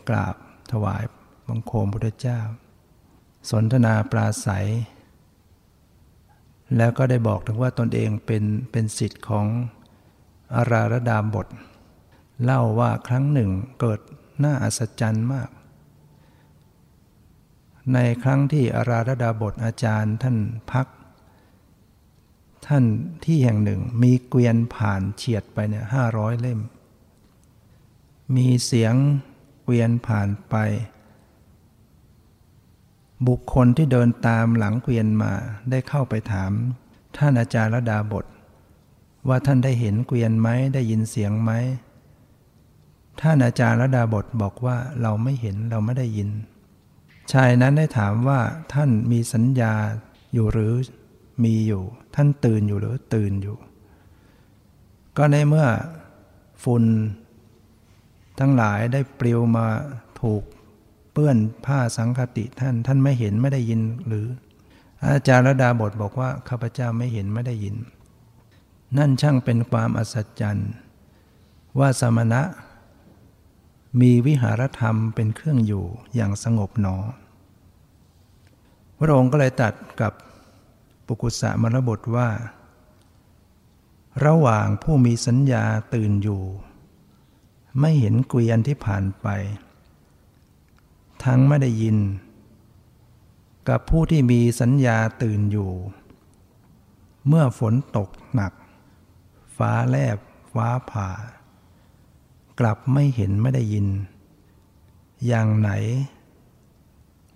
กราบถวายบังคมพุทธเจ้า สนทนาปราศัย แล้วก็ได้บอกถึงว่าตนเองเป็นเป็นสิทธิ์ของอาราระดามบท เล่าว่าครั้งหนึ่งเกิดน่าอัศจรรย์มาก ในครั้งที่อาราระดาบทอาจารย์ท่านพัก ท่านที่แห่งหนึ่งมีเกวียนผ่านเฉียดไปเนี่ยห้าร้อยเล่ม มีเสียงเกวียนผ่านไป บุคคลที่เดินตามหลังเกวียนมาได้เข้าไปถาม ท่านอาจารย์ระดาบท ว่าท่านได้เห็นเกวียนไหมได้ยินเสียงไหมท่านอาจารย์ระดาบทบอกว่าเราไม่เห็นเราไม่ได้ยิน ชายนั้นได้ถามว่าท่านมีสัญญาอยู่หรือมีอยู่ ท่านตื่นอยู่หรือตื่นอยู่ ก็ในเมื่อฝุ่นทั้งหลายได้ปลิวมาถูกเปื้อนผ้าสังคติท่าน ท่านไม่เห็นไม่ได้ยินหรือ อาจารย์ระดาบทบอกว่าข้าพเจ้าไม่เห็นไม่ได้ยิน นั่นช่างเป็นความอัศจรรย์ ว่าสมณะ มีวิหารธรรมเป็นเครื่องอยู่อย่างสงบหนอ พระองค์ก็เลยตัดกับ ปุกุสะมรบทว่า ระหว่างผู้มีสัญญาตื่นอยู่ ไม่เห็นเกวียนที่ผ่านไป ทั้งไม่ได้ยิน กับผู้ที่มีสัญญาตื่นอยู่ เมื่อฝนตกหนัก ฟ้าแลบฟ้าผ่า กลับไม่เห็นไม่ได้ยิน อย่างไหน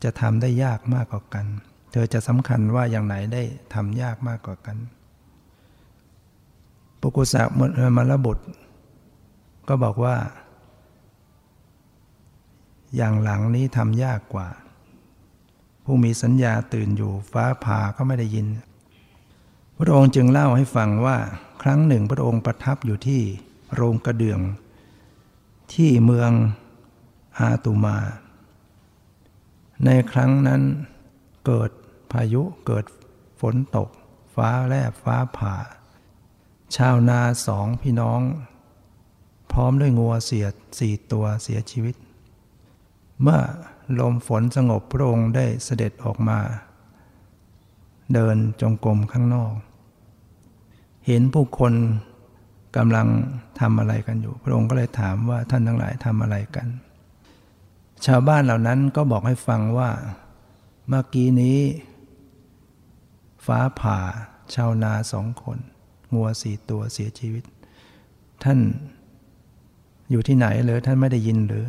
จะทำได้ยากมากกว่ากัน เธอจะสำคัญว่าอย่างไหนได้ทำยากมากกว่ากัน ปุกุสะมรบุตร ก็บอกว่า อย่างหลังนี้ทำยากกว่า ผู้มีสัญญาตื่นอยู่ฟ้าผ่าก็ไม่ได้ยิน พระองค์จึงเล่าให้ฟังว่า ครั้งหนึ่งพระองค์ประทับอยู่ที่โรงกระเดื่อง ที่เมืองอาตุมา ในครั้งนั้นเกิด พายุเกิดฝนตก ฟ้าแลบฟ้าผ่า ชาวนาสองพี่น้อง พร้อมด้วยงัวเสียสี่ตัวเสียชีวิต เมื่อลมฝนสงบพระองค์ได้เสด็จออกมา เดินจงกรมข้างนอก เห็นผู้คนกำลังทำอะไรกันอยู่ พระองค์ก็เลยถามว่าท่านทั้งหลายทำอะไรกัน ชาวบ้านเหล่านั้นก็บอกให้ฟังว่า เมื่อกี้นี้ ฟ้าผ่า ชาวนาสองคนงัวสี่ตัวเสียชีวิต ท่านอยู่ที่ไหนหรือท่านไม่ได้ยินหรือ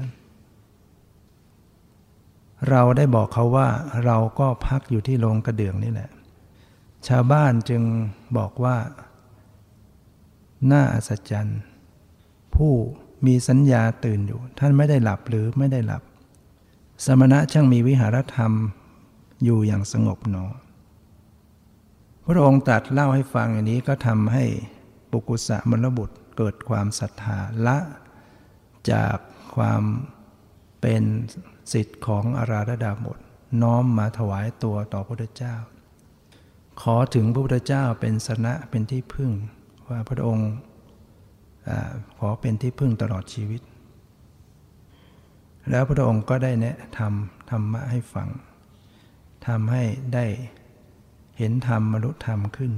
เราได้บอกเขาว่าเราก็พักอยู่ที่โรงกระเดื่องนี่แหละ ชาวบ้านจึงบอกว่า น่าอัศจรรย์ ผู้มีสัญญาตื่นอยู่ ท่านไม่ได้หลับหรือไม่ได้หลับ สมณะช่างมีวิหารธรรมอยู่อย่างสงบหนอ ระองค์ตรัสเล่าให้ฟังอย่างนี้ก็ทำให้ปุกุสะมรบุตรเกิดความศรัทธาละจากความเป็นสิทธิ์ของอาราธดาบทน้อมมาถวายตัวต่อพระพุทธเจ้า ขอถึงพระพุทธเจ้าเป็นสนะเป็นที่พึ่งว่าพระองค์ขอเป็นที่พึ่งตลอดชีวิต แล้วพระองค์ก็ได้แนะทำธรรมะให้ฟังทำให้ได้ เห็นธรรมมรุธรรมขึ้น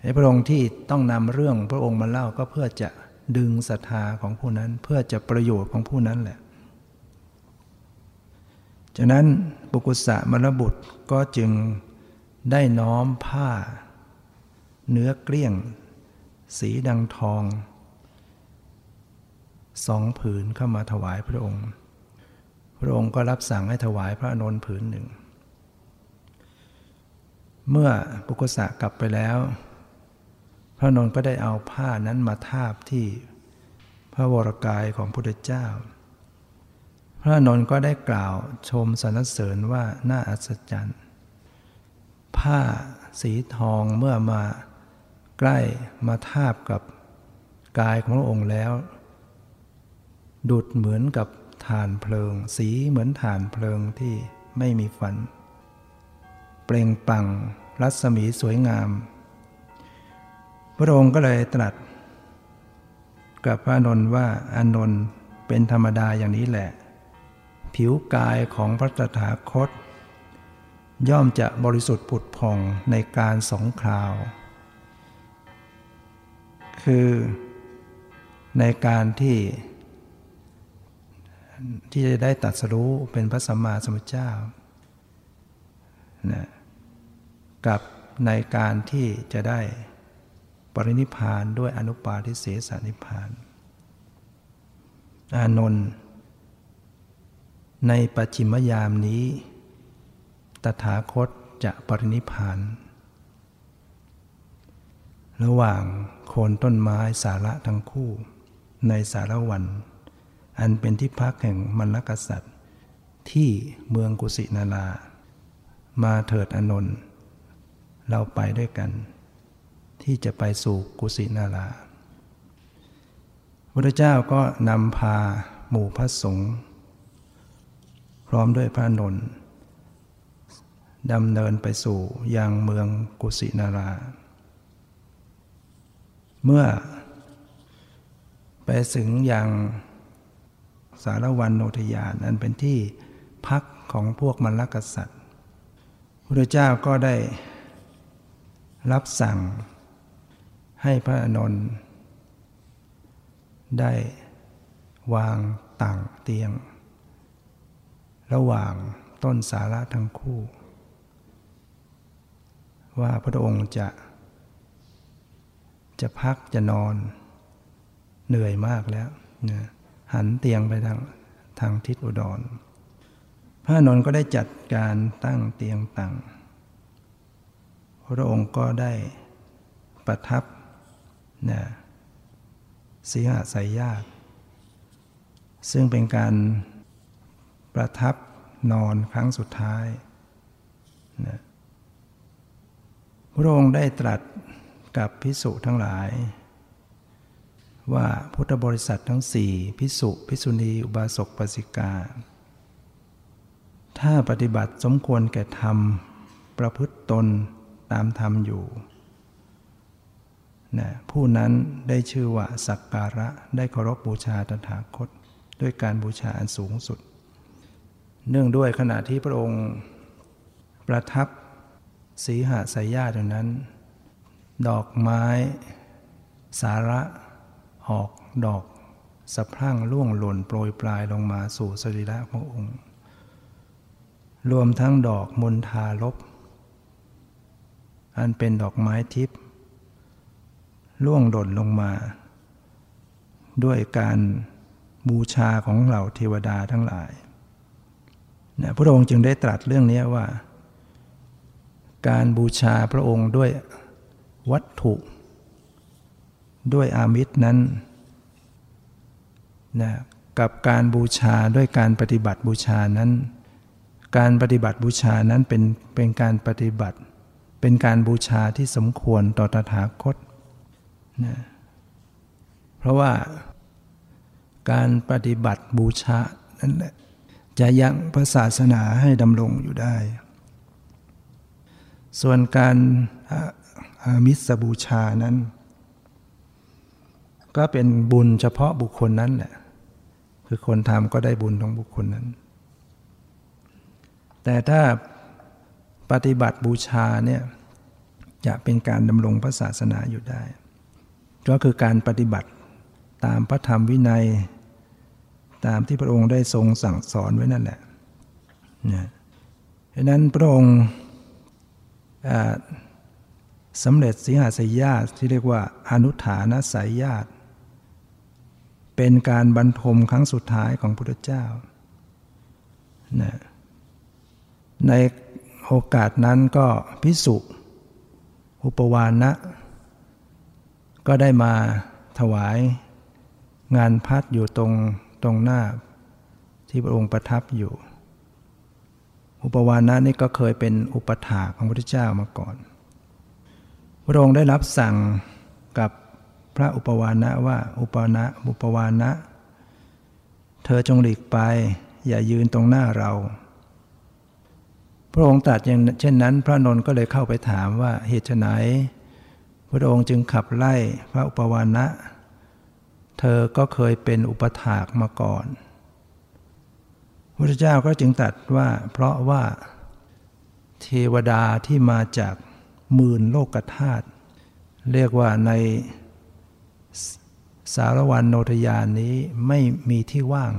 ไอ้พระองค์ที่ต้องนำเรื่องพระองค์มาเล่าก็เพื่อจะดึงศรัทธาของผู้นั้น เพื่อจะประโยชน์ของผู้นั้นแหละจากนั้นปุกุสะมรบุตรก็จึงได้น้อมผ้า เนื้อเกลี้ยง สีดังทองสองผืนเข้ามาถวายพระองค์ พระองค์ก็รับสั่งให้ถวายพระนนท์ผืนหนึ่ง เมื่อปุกุสะกลับไปแล้ว พระนนท์ก็ได้เอาผ้านั้นมาทาบที่พระวรกายของพุทธเจ้า พระนนท์ก็ได้กล่าวชมสรรเสริญว่าน่าอัศจรรย์ ผ้าสีทองเมื่อมาใกล้มาทาบกับกายของพระองค์แล้ว ดุดเหมือนกับฐานเพลิง สีเหมือนฐานเพลิงที่ไม่มีฟัน เปล่งปังรัศมีสวยงาม พระองค์ก็เลยตรัส กับพระนนท์ว่าอานนท์เป็นธรรมดาอย่างนี้แหละ ผิวกายของพระตถาคต ย่อมจะบริสุทธิ์ผุดผ่องในการสองคราว คือในการที่ ที่จะได้ตัดสรู้เป็นพระสัมมาสัมพุทธเจ้า นะกับในการที่จะได้ปรินิพานด้วยอนุปาทิเสสนิพาน อานนท์ในปัจฉิมยามนี้ ตถาคตจะปรินิพาน ระหว่างโคนต้นไม้สาระทั้งคู่ ในสารวัน อันเป็นที่พักแห่งมรรคษัตริย์ที่เมืองกุสินารา มาเถิดอนนท์เราไปด้วยกัน ที่จะไปสู่กุสินาราพระเจ้าก็นำพาหมู่พระสงฆ์พร้อมด้วยพระนนท์ดำเนินไปสู่ยังเมืองกุสินารา เมื่อไปถึงยังสารวันโนทยานนั้นเป็นที่พักของพวกมรรคสัตว์ พระเจ้าก็ได้รับสั่งให้พระอนนท์ได้วางต่างเตียง ระหว่างต้นสาระทั้งคู่ ว่าพระองค์จะ จะพักจะนอนเหนื่อยมากแล้ว หันเตียงไปทางทางทิศอุดร พระนนท์ก็ได้จัดการตั้งเตียงตั้งพระองค์ก็ได้ประทับนะสีหสายญาติซึ่งเป็นการประทับนอนครั้งสุดท้ายนะพระองค์ได้ตรัสกับพิสุทั้งหลาย ว่าพุทธบริษัททั้งสี่พิสุพิสุณีอุบาสกปสิกา ถ้าปฏิบัติสมควรแก่ธรรม ประพฤติตนตามธรรมอยู่นะผู้นั้นได้ชื่อว่าสักการะได้เคารพบบูชาตถาคต ด้วยการบูชาอันสูงสุด เนื่องด้วยขณะที่พระองค์ ประทับสีหาสายญาตินั้น ดอกไม้ สาระออก ดอกสะพรั่งล่วงหล่นโปรยปลายลงมาสู่สรีระขององค์ รวมทั้งดอกมณฑาลบ อันเป็นดอกไม้ทิพย์ล่วงหล่นลงมา ด้วยการบูชาของเหล่าเทวดาทั้งหลายนะพระองค์จึงได้ตรัสเรื่องนี้ว่า การบูชาพระองค์ด้วยวัตถุ ด้วยอามิตรนั้นนะกับการบูชาด้วยการปฏิบัติบูชานั้น การปฏิบัติบูชานั้นเป็นเป็นการปฏิบัติ เป็นการบูชาที่สมควรต่อตถาคตนะเพราะว่าการปฏิบัติบูชานั่นแหละจะยังพระศาสนาให้ดำรงอยู่ได้ ส่วนการอามิสบูชานั้น ก็เป็นบุญเฉพาะบุคคลนั้นแหละ คือคนทำก็ได้บุญของบุคคลนั้น แต่ถ้าปฏิบัติบูชาเนี่ยจะเป็นการดำรงพระศาสนาอยู่ได้ ก็คือการปฏิบัติตามพระธรรมวินัย ตามที่พระองค์ได้ทรงสั่งสอนไว้นั่นแหละนะดังนั้นพระองค์สำเร็จสิหาสยญาติที่เรียกว่าอนุฐานสายญาติเป็นการบรรทมครั้งสุดท้ายของพระพุทธเจ้านะ ในโอกาสนั้นก็พิสุอุปวานะ ก็ได้มาถวาย งานพัดอยู่ตรงตรงหน้า ที่พระองค์ประทับอยู่ อุปวานะนี่ก็เคยเป็นอุปถาของพระพุทธเจ้ามาก่อน พระองค์ได้รับสั่งกับพระอุปวานะว่าอุปนะอุปวานะ เธอจงหลีกไป อย่ายืนตรงหน้าเรา พระองค์ตรัสอย่างเช่นนั้น พระนนท์ก็เลยเข้าไปถามว่าเหตุไหนพระองค์จึงขับไล่พระอุปวานะ เธอก็เคยเป็นอุปถากมาก่อนพระเจ้าก็จึงตัดว่า เพราะว่าเทวดาที่มาจากหมื่นโลกธาตุเรียกว่าในสารวันโนทยานนี้ไม่มีที่ว่าง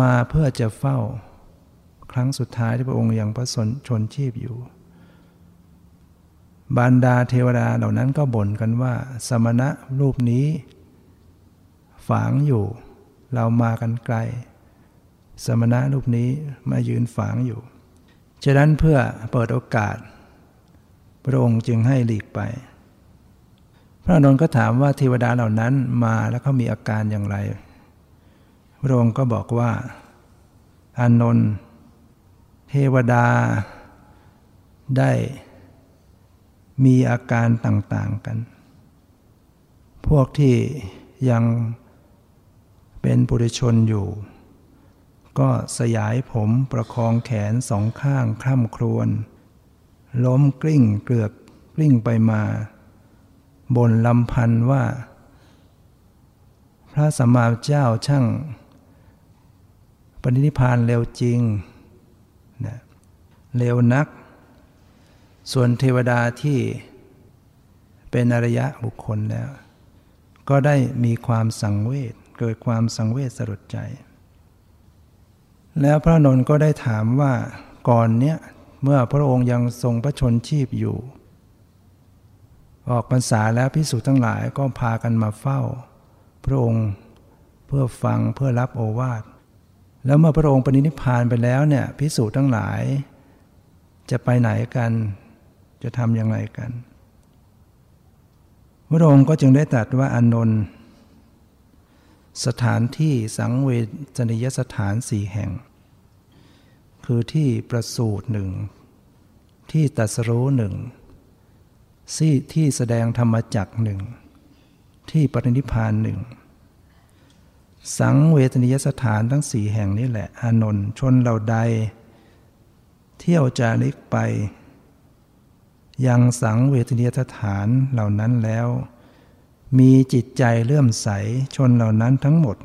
มาเพื่อจะเฝ้า ครั้งสุดท้ายที่พระองค์ยังประสนชนชีพอยู่ บรรดาเทวดาเหล่านั้นก็บ่นกันว่า สมณะรูปนี้ ฝังอยู่ เรามากันไกล สมณะรูปนี้มายืนฝังอยู่ ฉะนั้นเพื่อเปิดโอกาส พระองค์จึงให้หลีกไป พระนนท์ก็ถามว่าเทวดาเหล่านั้นมาแล้วเขามีอาการอย่างไร พระองค์ก็บอกว่าอานนท์ เทวดาได้มีอาการต่าง ๆ กัน พวกที่ยังเป็นปุถุชนอยู่ ก็สยายผมประคองแขนสองข้างคร่ำครวญล้มกลิ้งเกลือกกลิ้งไปมาบนลำพันว่า พระสัมมาเจ้าช่างปณิพานเร็วจริง เร็วนัก ส่วนเทวดาที่เป็นอริยะบุคคลแล้ว ก็ได้มีความสังเวชเกิดความสังเวชสลดใจ แล้วพระนนท์ก็ได้ถามว่าก่อนเนี้ยเมื่อพระองค์ยังทรงพระชนชีพอยู่ ออกพรรษาแล้วพิสุทั้งหลายก็พากันมาเฝ้า พระองค์เพื่อฟังเพื่อรับโอวาทแล้วเมื่อพระองค์ปณินิพานไปแล้วเนี่ยพิสูจน์ทั้งหลาย จะไปไหนกัน จะทำอย่างไรกัน พระองค์ก็จึงได้ตรัสว่าอนนท์สถานที่สังเวชนิยสถานสี่แห่ง คือที่ประสูตรหนึ่ง ที่ตัสรู้หนึ่งที่ที่แสดงธรรมจักหนึ่ง ที่ปรินิพานหนึ่ง สังเวทนิยสถานทั้งสี่แห่งนี้แหละ อานนท์ชนเราใด เที่ยวจาริกไป ยังสังเวทนิยสถานเหล่านั้นแล้ว มีจิตใจเลื่อมใสชนเหล่านั้นทั้งหมด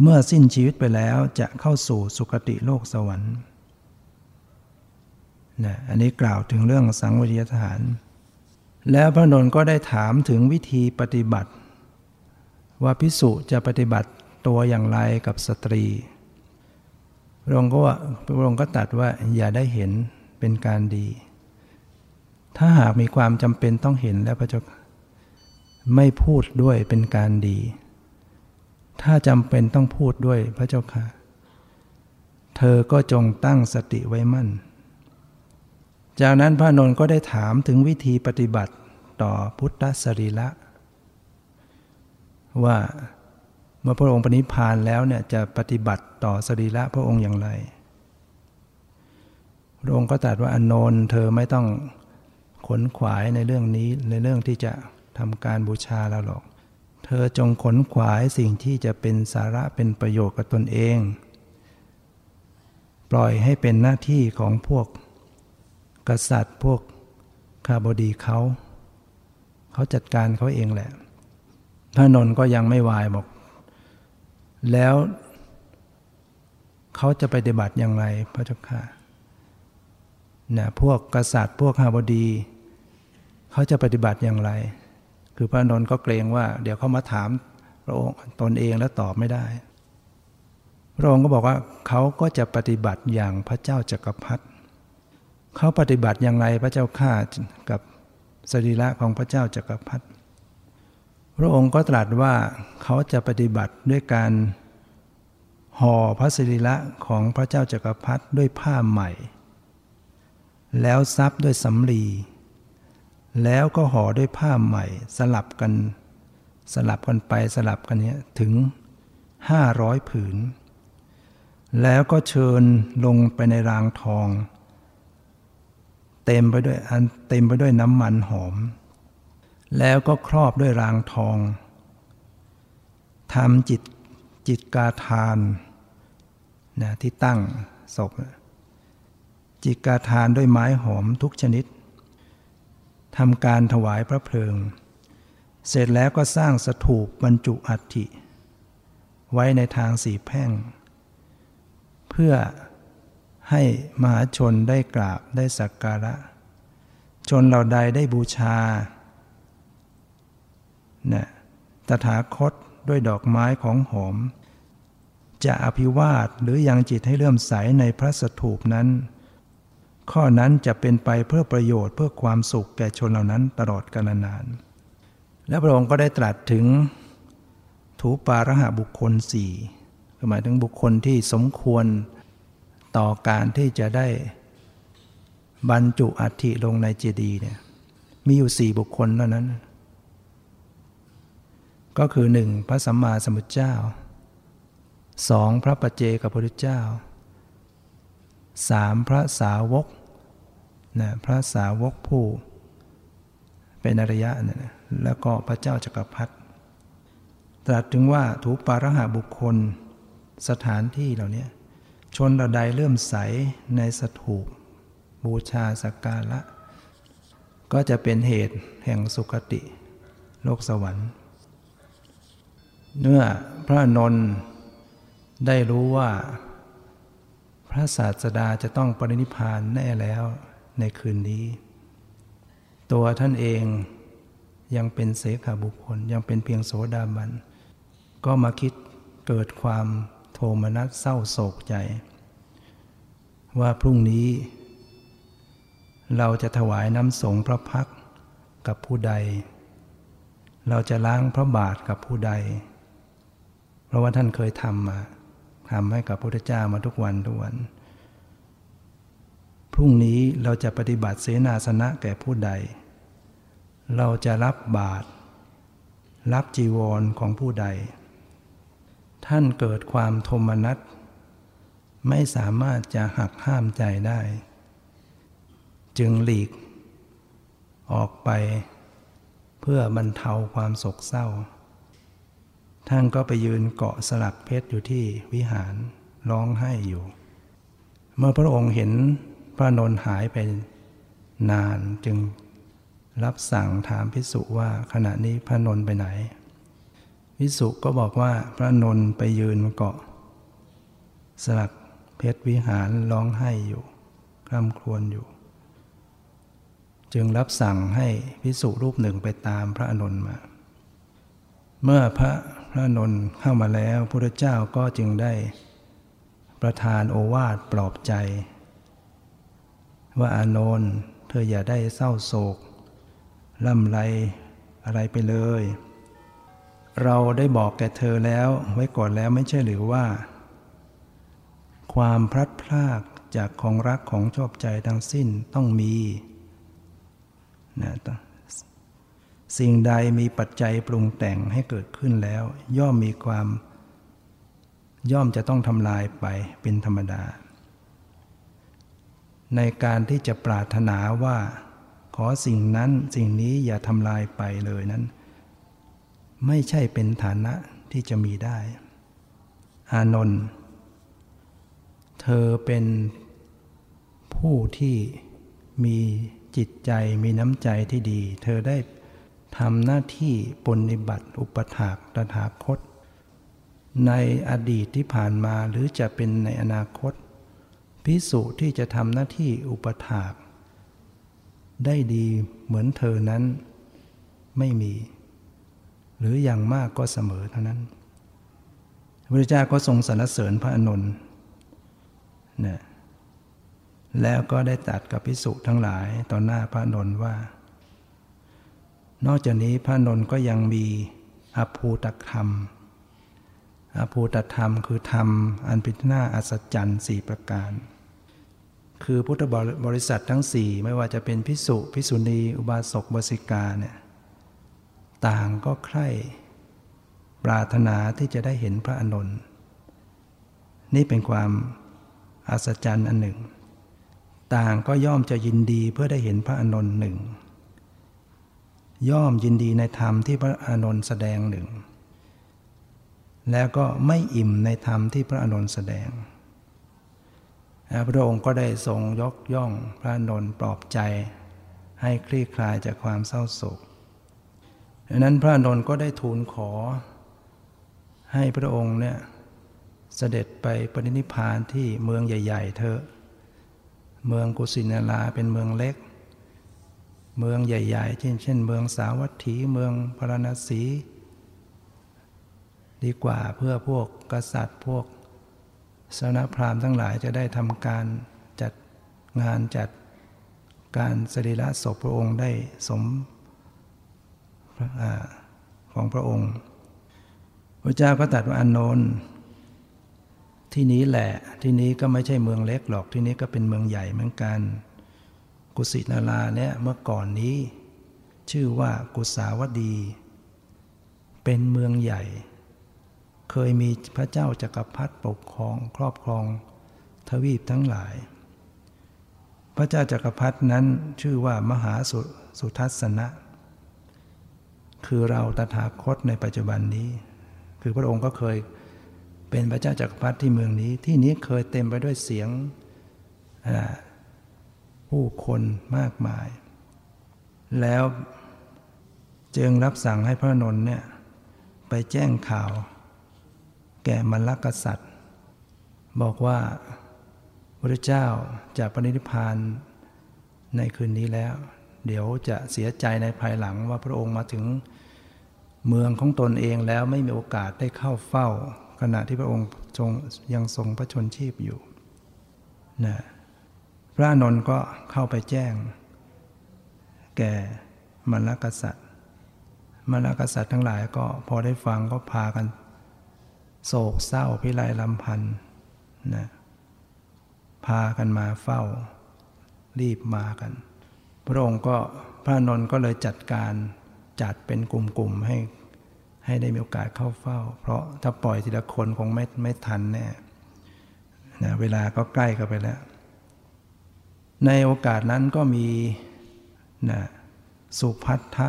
เมื่อสิ้นชีวิตไปแล้วจะเข้าสู่สุคติโลกสวรรค์นะอันนี้กล่าวถึงเรื่องสังเวทนิยสถาน แล้วพระนนท์ก็ได้ถามถึงวิธีปฏิบัติ ว่าพิสุจะปฏิบัติตัวอย่างไรกับสตรี พระองค์ก็ว่าพระองค์ก็ตัดว่าอย่าได้เห็นเป็นการดี ถ้าหากมีความจำเป็นต้องเห็นแล้วพระเจ้าไม่พูดด้วยเป็นการดี ถ้าจำเป็นต้องพูดด้วยพระเจ้าค่ะ เธอก็จงตั้งสติไว้มั่น จากนั้นพระนนท์ก็ได้ถามถึงวิธีปฏิบัติต่อพุทธสรีละ ว่า มื่อพระองค์ปณิพานแล้วเนี่ยจะปฏิบัติต่อสรีระพระองค์อย่างไร พระองค์ก็ตรัสว่าอนนท์เธอไม่ต้องขนขวายในเรื่องนี้ในเรื่องที่จะทำการบูชาเราหรอก เธอจงขนขวายสิ่งที่จะเป็นสาระเป็นประโยชน์กับตนเอง ปล่อยให้เป็นหน้าที่ของพวกกษัตริย์พวกข้าบดีเขา เขาจัดการเขาเองแหละพระนนท์ก็ยังไม่วายบอก แล้วเขาจะปฏิบัติอย่างไรพระเจ้าค่ะนะพวกกษัตริย์พวกฮาบดี เขาจะปฏิบัติอย่างไร คือพระนนท์ก็เกรงว่า เดี๋ยวเขามาถามพระองค์ตนเองแล้วตอบไม่ได้ พระองค์ก็บอกว่าเขาก็จะปฏิบัติอย่างพระเจ้าจักรพรรดิเขาปฏิบัติอย่างไรพระเจ้าข้ากับสรีระของพระเจ้าจักรพรรดิ พระองค์ก็ตรัสว่าเขาจะปฏิบัติด้วยการห่อพระสิริละของพระเจ้าจักรพรรดิด้วยผ้าใหม่ แล้วซับด้วยสำลีแล้วก็ห่อด้วยผ้าใหม่ สลับกัน สลับกันไปสลับกันเนี้ยถึงห้าร้อยผืน แล้วก็เชิญลงไปในรางทอง เต็มไปด้วยอันเต็มไปด้วยน้ำมันหอม แล้วก็ครอบด้วยรางทองทำจิตจิตกาทานนะที่ตั้งศพ จิตกาทานด้วยไม้หอมทุกชนิดทำการถวายพระเพลิง เสร็จแล้วก็สร้างสถูปบรรจุอัฐิ ไว้ในทางสีแพ่ง เพื่อให้มหาชนได้กราบได้สักการะ ชนเหล่าใดได้บูชา นะตถาคตด้วยดอกไม้ของหอม จะอภิวาทหรือยังจิตให้เลื่อมใสในพระสถูปนั้น ข้อนั้นจะเป็นไปเพื่อประโยชน์เพื่อความสุขแก่ชนเหล่านั้นตลอดกาลนาน และพระองค์ก็ได้ตรัสถึงถูปาระหะบุคคลสี่หมายถึงบุคคลที่สมควรต่อการที่จะได้บรรจุอัฐิลงในเจดีย์เนี่ยมีอยู่สี่บุคคลเท่านั้น ก็คือหนึ่งพระสัมมาสัมพุทธเจ้าสองพระปัจเจกับพระพุทธเจ้าสามพระสาวกนะพระสาวกผู้ เป็นอริยะนะแล้วก็พระเจ้าจักรพรรดิตรัสถึงว่าถูปาระหาบุคคลสถานที่เหล่านี้ชนระใดเลื่อมใสในสถูปบูชาสักการะ ก็จะเป็นเหตุแห่งสุคติ โลกสวรรค์ เนื่อพระนนท์ได้รู้ว่า พระศาสดาจะต้องปรินิพานแน่แล้วในคืนนี้ ตัวท่านเองยังเป็นเสขาบุคคลยังเป็นเพียงโสดาบัน ก็มาคิดเกิดความโทมนัสเศร้าโศกใจ ว่าพรุ่งนี้ เราจะถวายน้ำสงพระพักกับผู้ใด เราจะล้างพระบาทกับผู้ใด ราะว่าท่านเคยทำมาทำให้กับพระพุทธเจ้ามาทุกวันทุกวัน พรุ่งนี้เราจะปฏิบัติเสนาสนะแก่ผู้ใด เราจะรับบาตรรับจีวรของผู้ใด ท่านเกิดความโทมนัสไม่สามารถจะหักห้ามใจได้ จึงหลีก ออกไปเพื่อบรรเทาความโศกเศร้า ท่านก็ไปยืนเกาะสลักเพชรอยู่ที่วิหารร้องไห้อยู่ เมื่อพระองค์เห็นพระนนหายไปนานจึงรับสั่งถามพิสุว่าขณะนี้พระนนไปไหน พิสุก็บอกว่าพระนนไปยืนเกาะ สลักเพชรวิหารร้องไห้อยู่คร่ำครวญอยู่ จึงรับสั่งให้พิสุรูปหนึ่งไปตามพระอนนมา เมื่อพระ ระนนท์เข้ามาแล้วพระเจ้าก็จึงได้ ประทานโอวาทปลอบใจ ว่าอานนท์เธออย่าได้เศร้าโศกล่ำไรอะไรไปเลย เราได้บอกแก่เธอแล้วไว้ก่อนแล้วไม่ใช่หรือว่า ความพลัดพรากจากของรักของชอบใจทั้งสิ้นต้องมีนะ สิ่งใดมีปัจจัยปรุงแต่งให้เกิดขึ้นแล้ว ย่อมมีความ ย่อมจะต้องทำลายไปเป็นธรรมดา ในการที่จะปรารถนาว่า ขอสิ่งนั้นสิ่งนี้อย่าทำลายไปเลยนั้น ไม่ใช่เป็นฐานะที่จะมีได้ อานนท์เธอเป็นผู้ที่มีจิตใจมีน้ำใจที่ดี เธอได้ ทำหน้าที่ปฏิบัติอุปถากตถาคต ในอดีตที่ผ่านมาหรือจะเป็นในอนาคต พิสุที่จะทำหน้าที่อุปถาก ได้ดีเหมือนเธอนั้นไม่มี หรืออย่างมากก็เสมอเท่านั้นพระเจ้าก็ทรงสรรเสริญพระอนุนเนี่ยแล้วก็ได้ตัดกับพิสุทั้งหลายต่อหน้าพระนนว่า นอกจากนี้พระนนก็ยังมีอภูตธรรม อภูตธรรมคือธรรมอันเป็นหน้าอัศจรรย์สี่ประการ คือพุทธบริษัททั้งสี่ไม่ว่าจะเป็นพิสุพิสุณี อุบาสกบสิกาเนี่ยต่างก็ใคร่ปรารถนาที่จะได้เห็นพระอนุนนี่เป็นความอัศจรรย์อันหนึ่ง ต่างก็ย่อมจะยินดีเพื่อได้เห็นพระอนุนหนึ่ง ย่อมยินดีในธรรมที่พระอนุนแสดงหนึ่ง แล้วก็ไม่อิ่มในธรรมที่พระอนุนแสดง พระองค์ก็ได้ทรงยกย่องพระนนท์ปลอบใจ ให้คลี่คลายจากความเศร้าโศกดังนั้นพระนนท์ก็ได้ทูลขอ ให้พระองค์เนี่ยเสด็จไปปรินิพานที่เมืองใหญ่ ๆเถอเมืองกุสินาราเป็นเมืองเล็ก เมืองใหญ่ ๆ เช่น เช่น เมืองสาวัตถีเมืองพราณสี ดีกว่าเพื่อพวกกษัตริย์พวกสนพราหมณ์ทั้งหลายจะได้ทำการจัดงานจัดการสรีระศพพระองค์ได้สมอของพระองค์ พระเจ้าก็ตัดว่าอนนท์ที่นี้แหละที่นี้ก็ไม่ใช่เมืองเล็กหรอกที่นี้ก็เป็นเมืองใหญ่เหมือนกัน กุสินาราเนี่ยเมื่อก่อนนี้ ชื่อว่ากุสาวดี เป็นเมืองใหญ่ เคยมีพระเจ้าจักรพรรดิปกครองครอบครองทวีปทั้งหลาย พระเจ้าจักรพรรดินั้นชื่อว่ามหาสุสุทัศนะ คือเราตถาคตในปัจจุบันนี้ คือพระองค์ก็เคยเป็นพระเจ้าจักรพรรดิที่เมืองนี้ที่นี้เคยเต็มไปด้วยเสียง ผู้คนมากมาย แล้วจึงรับสั่งให้พระนนท์เนี่ยไปแจ้งข่าว แก่มรรคกษัตริย์ บอกว่าพระเจ้าจะปรินิพานในคืนนี้แล้ว เดี๋ยวจะเสียใจในภายหลังว่าพระองค์มาถึงเมืองของตนเองแล้วไม่มีโอกาสได้เข้าเฝ้า ขณะที่พระองค์ทรงยังทรงพระชนชีพอยู่นะ พระนนท์ก็เข้าไปแจ้ง แก่มรรคกษัตริย์มรรคกษัตริย์ทั้งหลายก็พอได้ฟังก็พากัน โศกเศร้าพิไรลำพันธ์นะพากันมาเฝ้า รีบมากัน พระองค์ก็พระนนท์ก็เลยจัดการจัดเป็นกลุ่มๆให้ให้ได้มีโอกาสเข้าเฝ้า เพราะถ้าปล่อยทีละคนคงไม่ไม่ทันแน่นะเวลาก็ใกล้กันไปแล้ว ในโอกาสนั้นก็มีนะสุพัทธะ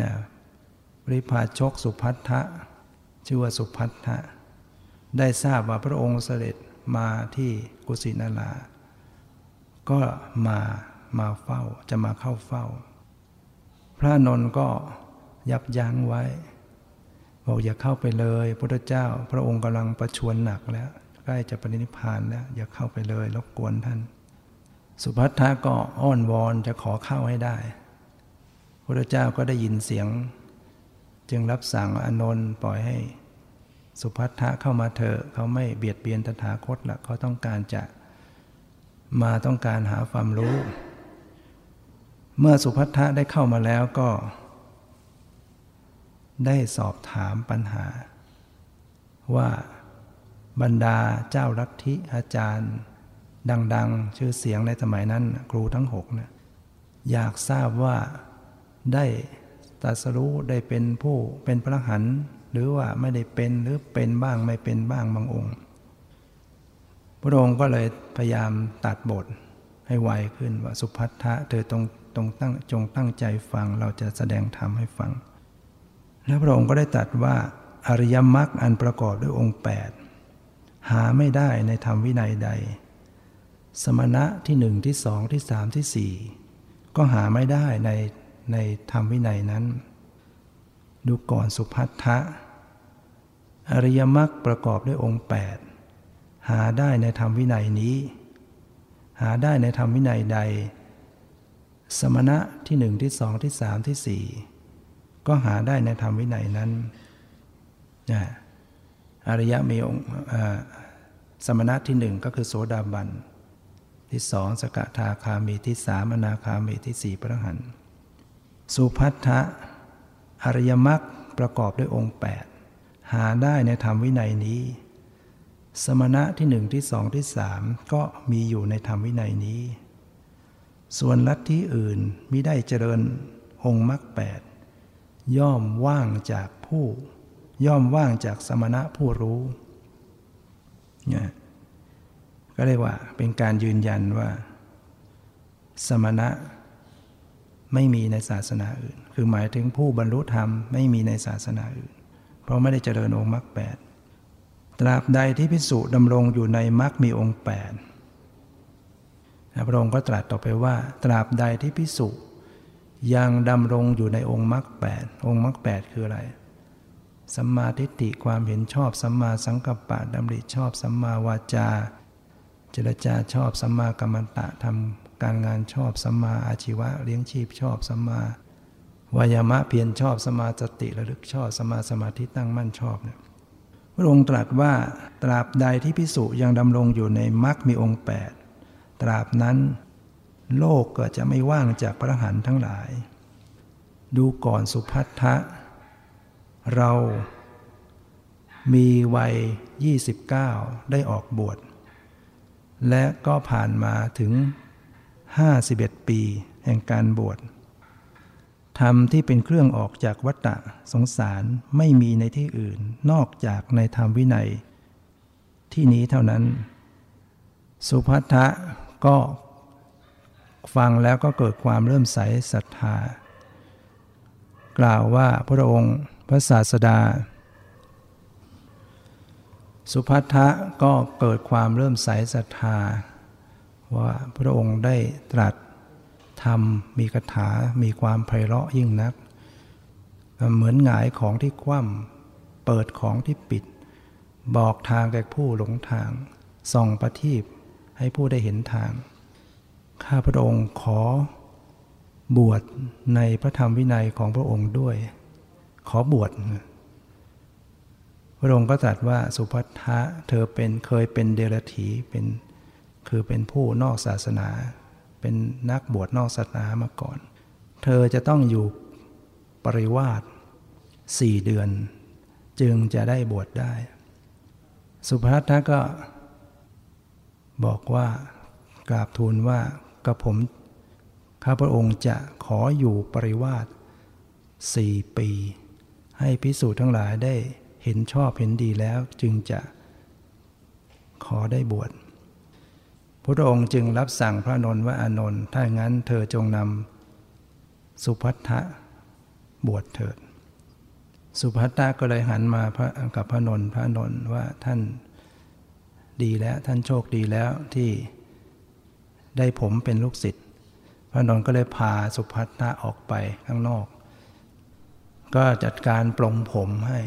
นะริพาชกสุพัทธะชื่อว่าสุพัทธะได้ทราบว่าพระองค์เสด็จมาที่กุสินาราก็มามาเฝ้าจะมาเข้าเฝ้า พระนนท์ก็ยับยั้งไว้บอกอย่าเข้าไปเลยพระเจ้า พระองค์กำลังประชวรหนักแล้ว ใกล้จะปรินิพานแล้ว อย่าเข้าไปเลยรบกวนท่าน สุภัททะก็อ้อนวอนจะขอเข้าให้ได้พระเจ้าก็ได้ยินเสียง จึงรับสั่งอนนท์ปล่อยให้ สุภัททะเข้ามาเถอะเขาไม่เบียดเบียนตถาคตละเขาต้องการจะมาต้องการหาความรู้ เมื่อสุภัททะได้เข้ามาแล้วก็ ได้สอบถามปัญหา ว่าบรรดาเจ้าลัทธิอาจารย์ ดัง ๆ ชื่อเสียงในสมัยนั้น ครูทั้งหกนะอยากทราบว่าได้ตัสรู้ได้เป็นผู้เป็นพระหันหรือว่าไม่ได้เป็นหรือเป็นบ้างไม่เป็นบ้างบางองค์ พระองค์ก็เลยพยายามตัดบทให้ไวขึ้นว่าสุพัทธะเธอตรงตรงตั้งจงตั้งใจฟังเราจะแสดงธรรมให้ฟัง แล้วพระองค์ก็ได้ตัดว่าอริยมรรคอันประกอบด้วยองค์ 8 หาไม่ได้ในธรรมวินัยใด สมณะที่หนึ่งที่สองที่สามที่สี่ก็หาไม่ได้ในในธรรมวินัยนั้น ดูก่อนสุพัทธะ อริยมรรคประกอบด้วยองค์ 8 หาได้ในธรรมวินัยนี้ หาได้ในธรรมวินัยใด สมณะที่หนึ่งที่สองที่สามที่สี่ก็หาได้ในธรรมวินัยนั้นนะอริยมีองค์สมณะที่หนึ่งก็คือโสดาบัน ที่สองสกทาคามีที่สามอนาคามีที่สี่พระหันสุพัทธะอริยมรรคประกอบด้วยองค์ 8 หาได้ในธรรมวินัยนี้ สมณะที่หนึ่งที่สองที่สามก็มีอยู่ในธรรมวินัยนี้ ส่วนลัทธิอื่นมิได้เจริญองค์มรรคแปดย่อมว่างจากผู้ ย่อมว่างจากสมณะผู้รู้เนี่ย ก็เรียกว่าเป็นการยืนยันว่า สมณะไม่มีในศาสนาอื่น คือหมายถึงผู้บรรลุธรรมไม่มีในศาสนาอื่น เพราะไม่ได้เจริญองค์มรรคแปดตราบใดที่พิสุดำรงอยู่ในมรรคมีองค์แปดพระองค์ก็ตรัสต่อไปว่า ตราบใดที่พิสุยังดำรงอยู่ในองค์มรรคแปดองค์มรรคแปดคืออะไร สัมมาทิฏฐิความเห็นชอบ สัมมาสังกัปปะดำริชอบ สัมมาวาจา เจรจาชอบสัมมากัมมันตะทำการงานชอบสัมมาอาชีวะเลี้ยงชีพชอบสัมมาวายามะเพียรชอบสมาสติระลึกชอบสมาสมาธิตั้งมั่นชอบเนี่ยพระองค์ตรัสว่าตราบใดที่พิสุยังดำรงอยู่ในมรรคมีองค์ 8 ตราบนั้น โลกก็จะไม่ว่างจากพระหันทั้งหลาย ดูก่อนสุพัทธะ เรามีวัย 29 ได้ออกบวช และก็ผ่านมาถึง 51 ปีแห่งการบวชธรรมที่เป็นเครื่องออกจากวัฏฏะสงสารไม่มีในที่อื่นนอกจากในธรรมวินัย ที่นี้เท่านั้น สุภัทะก็ฟังแล้วก็เกิดความเริ่มใสศรัทธา กล่าวว่าพระองค์พระศาสดา สุภัททะก็เกิดความเริ่มใสศรัทธา ว่าพระองค์ได้ตรัสธรรมมีคาถามีความไพเราะยิ่งนัก เหมือนหงายของที่คว่ำเปิดของที่ปิด บอกทางแก่ผู้หลงทาง ส่องประทีปให้ผู้ได้เห็นทาง ข้าพระองค์ขอบวชในพระธรรมวินัยของพระองค์ด้วย ขอบวช ระองค์ก็ตรัสว่าสุภัททะเธอเป็นเคยเป็นเดรัจฉีเป็นคือเป็นผู้นอกศาสนา เป็นนักบวชนอกศาสนามาก่อน เธอจะต้องอยู่ปริวาสสี่เดือน จึงจะได้บวชได้ สุภัททะก็ บอกว่ากราบทูลว่ากระผมข้าพระองค์จะขออยู่ปริวาสสี่ปี ให้พิสูจน์ทั้งหลายได้ เห็นชอบเห็นดีแล้วจึงจะขอได้บวชพระองค์จึงรับสั่งพระนนท์ว่าอานนท์ถ้างั้นเธอจงนำสุพัทธะบวชเถิด สุพัทธะก็เลยหันมาพระกับพระนนท์พระนนท์ว่าท่านดีแล้วท่านโชคดีแล้วที่ได้ผมเป็นลูกศิษย์พระนนท์ก็เลยพาสุพัทธะออกไปข้างนอก ก็จัดการปลงผมให้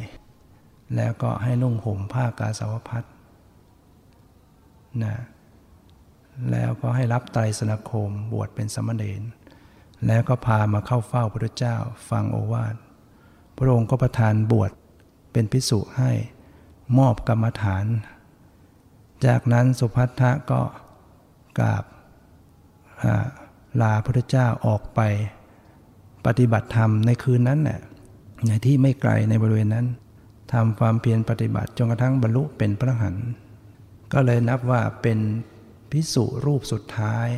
แล้วก็ให้นุ่งห่มผ้ากาสาวพัดนะแล้วก็ให้รับไตรสนคมบวชเป็นสมณเณรแล้วก็พามาเข้าเฝ้าพระเจ้าฟังโอวาทพระองค์ก็ประทานบวชเป็นพิสุให้มอบกรรมฐาน จากนั้นสุพัทธะก็กราบลาพระเจ้าออกไปปฏิบัติธรรมในคืนนั้นแหละในที่ไม่ไกลในบริเวณนั้น ทำความเพียรปฏิบัติจนกระทั่งบรรลุเป็นพระหันก็เลยนับว่าเป็นพิสุรูปสุดท้าย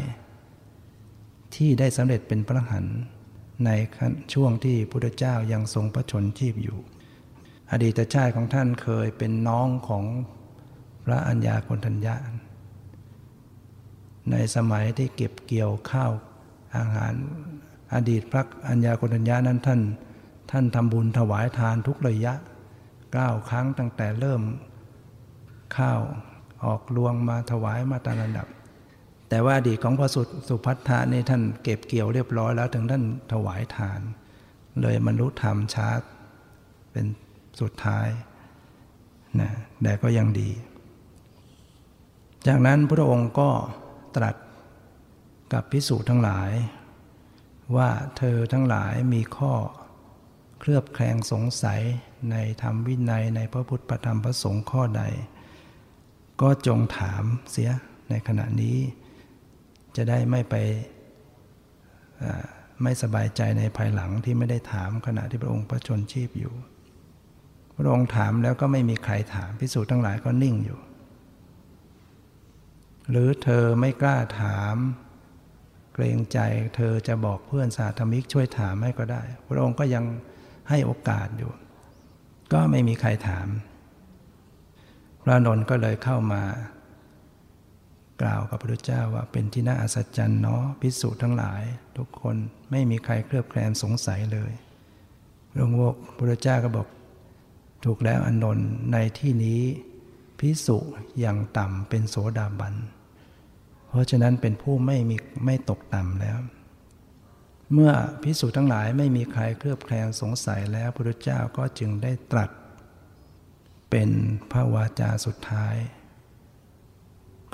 ที่ได้สำเร็จเป็นพระหันในช่วงที่พุทธเจ้ายังทรงพระชนชีพอยู่ อดีตชาติของท่านเคยเป็นน้องของพระัญญาคนทัญญาในสมัยที่เก็บเกี่ยวข้าวอาหารอดีตพระัญญาคนทัญญานั้นท่าน ท่านทำบุญถวายทานทุกระยะ เก้าครั้งตั้งแต่เริ่มข้าวออกลวงมาถวายมาตามระดับ แต่ว่าอดีตของพระสุสุพัทธะนี่ท่านเก็บเกี่ยวเรียบร้อยแล้วถึงท่านถวายทาน เลยมนุษย์ธรรมชาติเป็นสุดท้ายนะแต่ก็ยังดี จากนั้นพระองค์ก็ตรัสกับพิสูจน์ทั้งหลาย ว่าเธอทั้งหลายมีข้อ เคลือบแคลงสงสัยในธรรมวินัยในพระพุทธธรรมพระสงฆ์ข้อใด ก็จงถามเสียในขณะนี้ จะได้ไม่ไปไม่สบายใจในภายหลังที่ไม่ได้ถามขณะที่พระองค์ประชนชีพอยู่ พระองค์ถามแล้วก็ไม่มีใครถามพิสูจน์ทั้งหลายก็นิ่งอยู่ หรือเธอไม่กล้าถามเกรงใจเธอจะบอกเพื่อนสาธมิกช่วยถามให้ก็ได้ พระองค์ก็ยัง ให้โอกาสอยู่ ก็ไม่มีใครถาม พระนนท์ก็เลยเข้ามากล่าวกับพระพุทธเจ้าว่าเป็นที่น่าอัศจรรย์เนาะพิสูจน์ทั้งหลาย ทุกคนไม่มีใครเคลือบแคลงสงสัยเลยหลวงพ่อพระพุทธเจ้าก็บอก ถูกแล้วอนนท์ในที่นี้พิสุอย่างต่ำเป็นโสดาบัน เพราะฉะนั้นเป็นผู้ไม่มีไม่ตกต่ำแล้ว เมื่อพิสุทั้งหลายไม่มีใครเคลือบแคลงสงสัยแล้วพระพุทธเจ้าก็จึงได้ตรัส เป็นพระวาจาสุดท้าย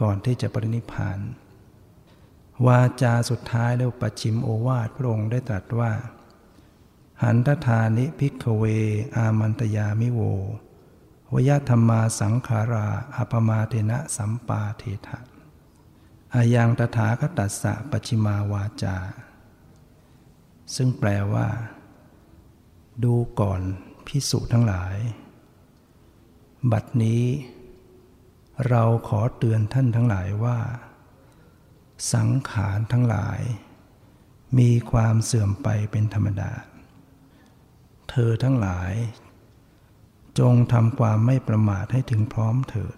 ก่อนที่จะปรินิพานวาจาสุดท้ายเรียกปัจฉิมโอวาทพระองค์ได้ตรัสว่า หันทธานิพิกเว อามันตยามิโววยธรรมาสังขาราอปมาเทนะสัมปาเทถะอายังตถาคตัสสะปัชิมาวาจา ซึ่งแปลว่า ดูก่อนพิสุทั้งหลาย บัดนี้ เราขอเตือนท่านทั้งหลายว่า สังขารทั้งหลาย มีความเสื่อมไปเป็นธรรมดา เธอทั้งหลาย จงทำความไม่ประมาทให้ถึงพร้อมเถิด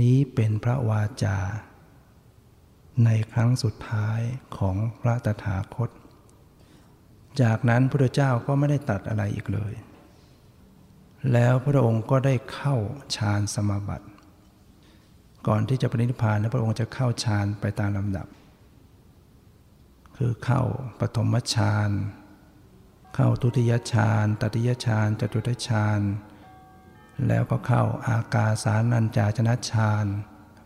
นี้เป็นพระวาจาในครั้งสุดท้ายของพระตถาคต จากนั้นพระเจ้าก็ไม่ได้ตัดอะไรอีกเลย แล้วพระองค์ก็ได้เข้าฌานสมาบัติ ก่อนที่จะปรินิพพานพระองค์จะเข้าฌานไปตามลำดับ คือเข้าปฐมฌานเข้าทุติยฌานตติยฌานจตุตฌานแล้วก็เข้าอากาสานัญจาชนะฌาน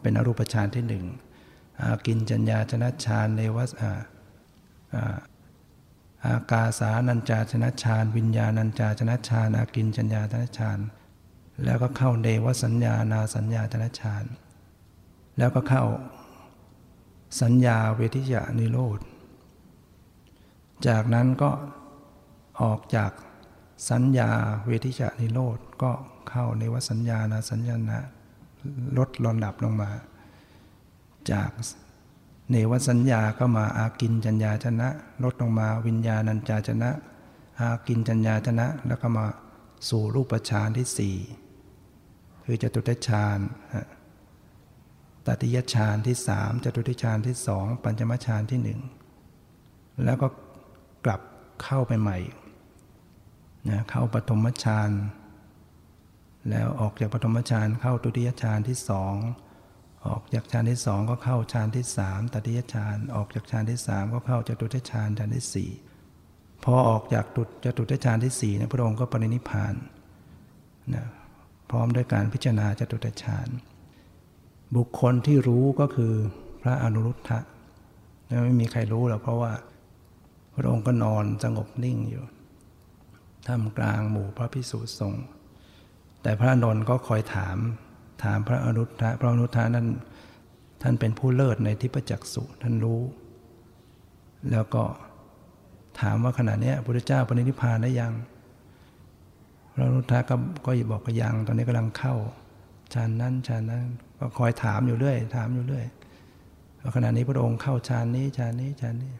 เป็นอรูปฌานที่หนึ่งอากินจัญญาชนะฌานเนวัส อาอากาสานัญจาชนะฌานวิญญาณัญจาชนะฌานอากินจัญญาชนะฌานแล้วก็เข้าเดวสัญญานาสัญญาชนะฌานแล้วก็เข้าสัญญาเวทิยานิโรธ จากนั้นก็ออกจากสัญญาเวทิจานิโรธก็เข้าในวสัญญาณสัญญาณะลดลำดับลงมา จาก เนวสัญญาก็มาอากินจัญญาชนะ ลดลงมาวิญญาณัญจาชนะ อากินจัญญาชนะ แล้วก็มาสู่รูปฌานที่สี่คือจตุตฌานตติยฌานที่สามจตุตฌานที่สองปัญจมฌานที่หนึ่งแล้วก็กลับเข้าไปใหม่นะเข้าปฐมฌานแล้วออกจากปฐมฌานเข้าตุติยฌานที่สอง ออกจากฌานที่สองก็เข้าฌานที่สามตติยฌานออกจากฌานที่สามก็เข้าจตุตฌานฌานที่สี่พอออกจากตุจตุตฌานที่สี่เนี่ยพระองค์ก็ปรินิพานนะพร้อมด้วยการพิจารณาจตุตฌานบุคคลที่รู้ก็คือพระอนุรุทธะไม่มีใครรู้หรอกเพราะว่า พระองค์ก็นอนสงบนิ่งอยู่ท่ามกลางหมู่พระพิสุสงฆ์แต่พระนนท์ก็คอยถาม ถามพระอนุทธะพระอนุทธะนั้นท่านเป็นผู้เลิศในทิพจักสุท่านรู้ แล้วก็ถามว่าขณะนี้พระพุทธเจ้าปณิธิพานได้ยัง พระอนุทธะก็ก็บอกว่ายัง ตอนนี้กำลังเข้าฌานนั้นฌานนั้นก็คอยถามอยู่เรื่อย ถามอยู่เรื่อยว่าขณะนี้พระองค์เข้าฌานนี้ฌานนี้ฌานนี้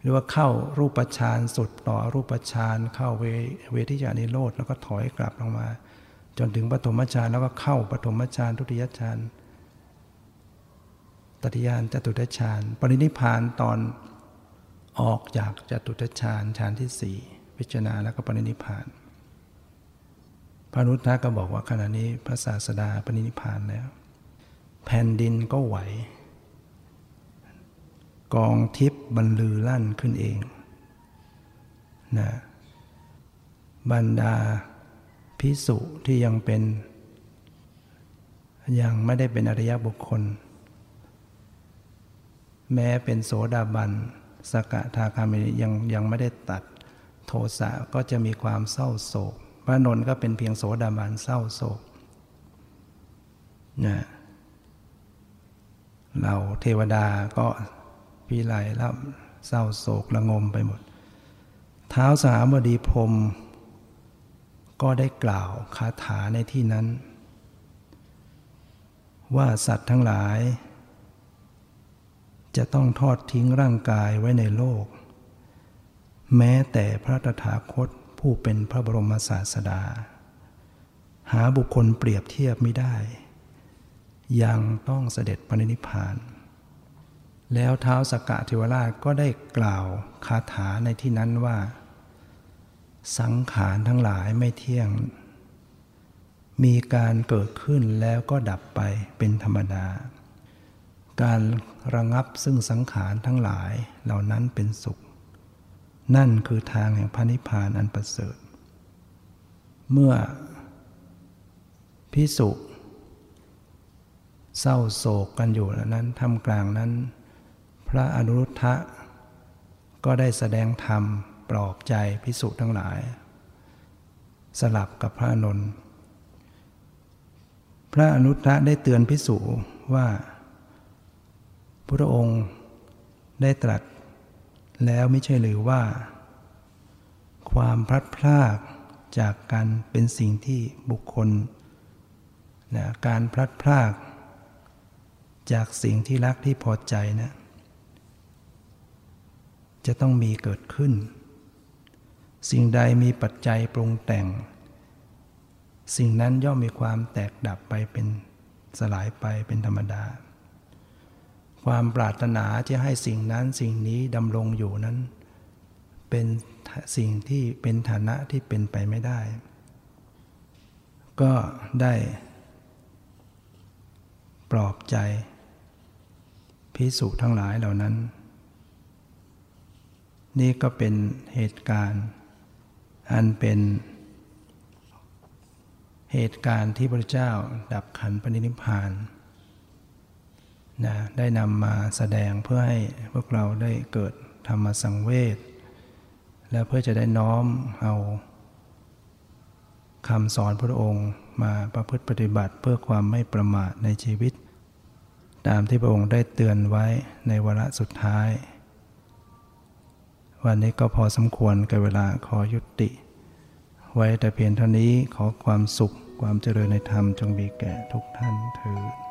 หรือว่าเข้ารูปฌานสุดต่อรูปฌานเข้าเวเวทิจานิโรธแล้วก็ถอยกลับลงมา จนถึงปฐมฌานแล้วก็เข้าปฐมฌานทุติยฌานตติยานจตุตฌานปรินิพานตอนออกจากจตุตฌานฌานที่สี่พิจารณาแล้วก็ปรินิพาน พระนุทธะก็บอกว่าขณะนี้พระศาสดาปรินิพานแล้ว แผ่นดินก็ไหว กองทิพย์บรรลือลั่นขึ้นเองนะบรรดา พิสุที่ยังเป็น ยังไม่ได้เป็นอริยบุคคล แม้เป็นโสดาบันสกทาคามิยังยังไม่ได้ตัดโทสะก็จะมีความเศร้าโศกพระนนท์ก็เป็นเพียงโสดาบันเศร้าโศกนะเราเทวดาก็พิไลแล้วเศร้าโศกระงมไปหมด เท้าสามบดีพรม ก็ได้กล่าวคาถาในที่นั้น ว่าสัตว์ทั้งหลาย จะต้องทอดทิ้งร่างกายไว้ในโลก แม้แต่พระตถาคตผู้เป็นพระบรมศาสดา หาบุคคลเปรียบเทียบไม่ได้ ยังต้องเสด็จปณินิพพาน แล้วเท้าสกกะเทวราชก็ได้กล่าวคาถาในที่นั้นว่า สังขารทั้งหลายไม่เที่ยง มีการเกิดขึ้นแล้วก็ดับไปเป็นธรรมดา การระงับซึ่งสังขารทั้งหลายเหล่านั้นเป็นสุข นั่นคือทางแห่งพระนิพพานอันประเสริฐ เมื่อพิสุเศร้าโศกกันอยู่แล้วนั้นทำกลางนั้น พระอนุรุทธะก็ได้แสดงธรรม ปลอบใจพิสุทั้งหลาย สลับกับพระนนท์พระอนุทะได้เตือนพิสุว่า พระองค์ได้ตรัสแล้วไม่ใช่หรือว่า ความพลัดพรากจากกันเป็นสิ่งที่บุคคลนะการพลัดพรากจากสิ่งที่รักที่พอใจนะจะต้องมีเกิดขึ้น สิ่งใดมีปัจจัยปรุงแต่ง สิ่งนั้นย่อมมีความแตกดับไปเป็นสลายไปเป็นธรรมดา ความปรารถนาจะให้สิ่งนั้นสิ่งนี้ดำรงอยู่นั้น เป็นสิ่งที่เป็นฐานะที่เป็นไปไม่ได้ ก็ได้ปลอบใจพิสุทั้งหลายเหล่านั้น นี่ก็เป็นเหตุการณ์ อันเป็นเหตุการณ์ที่พระเจ้าดับขันปณินิพพานนะได้นำมาแสดงเพื่อให้พวกเราได้เกิดธรรมสังเวชและเพื่อจะได้น้อมเอาคำสอนพระองค์มาประพฤติปฏิบัติเพื่อความไม่ประมาทในชีวิต ตามที่พระองค์ได้เตือนไว้ในวาระสุดท้าย วันนี้ก็พอสมควรกับเวลาขอยุติ ไว้แต่เพียงเท่านี้ขอความสุขความเจริญในธรรมจงมีแก่ทุกท่านเถิด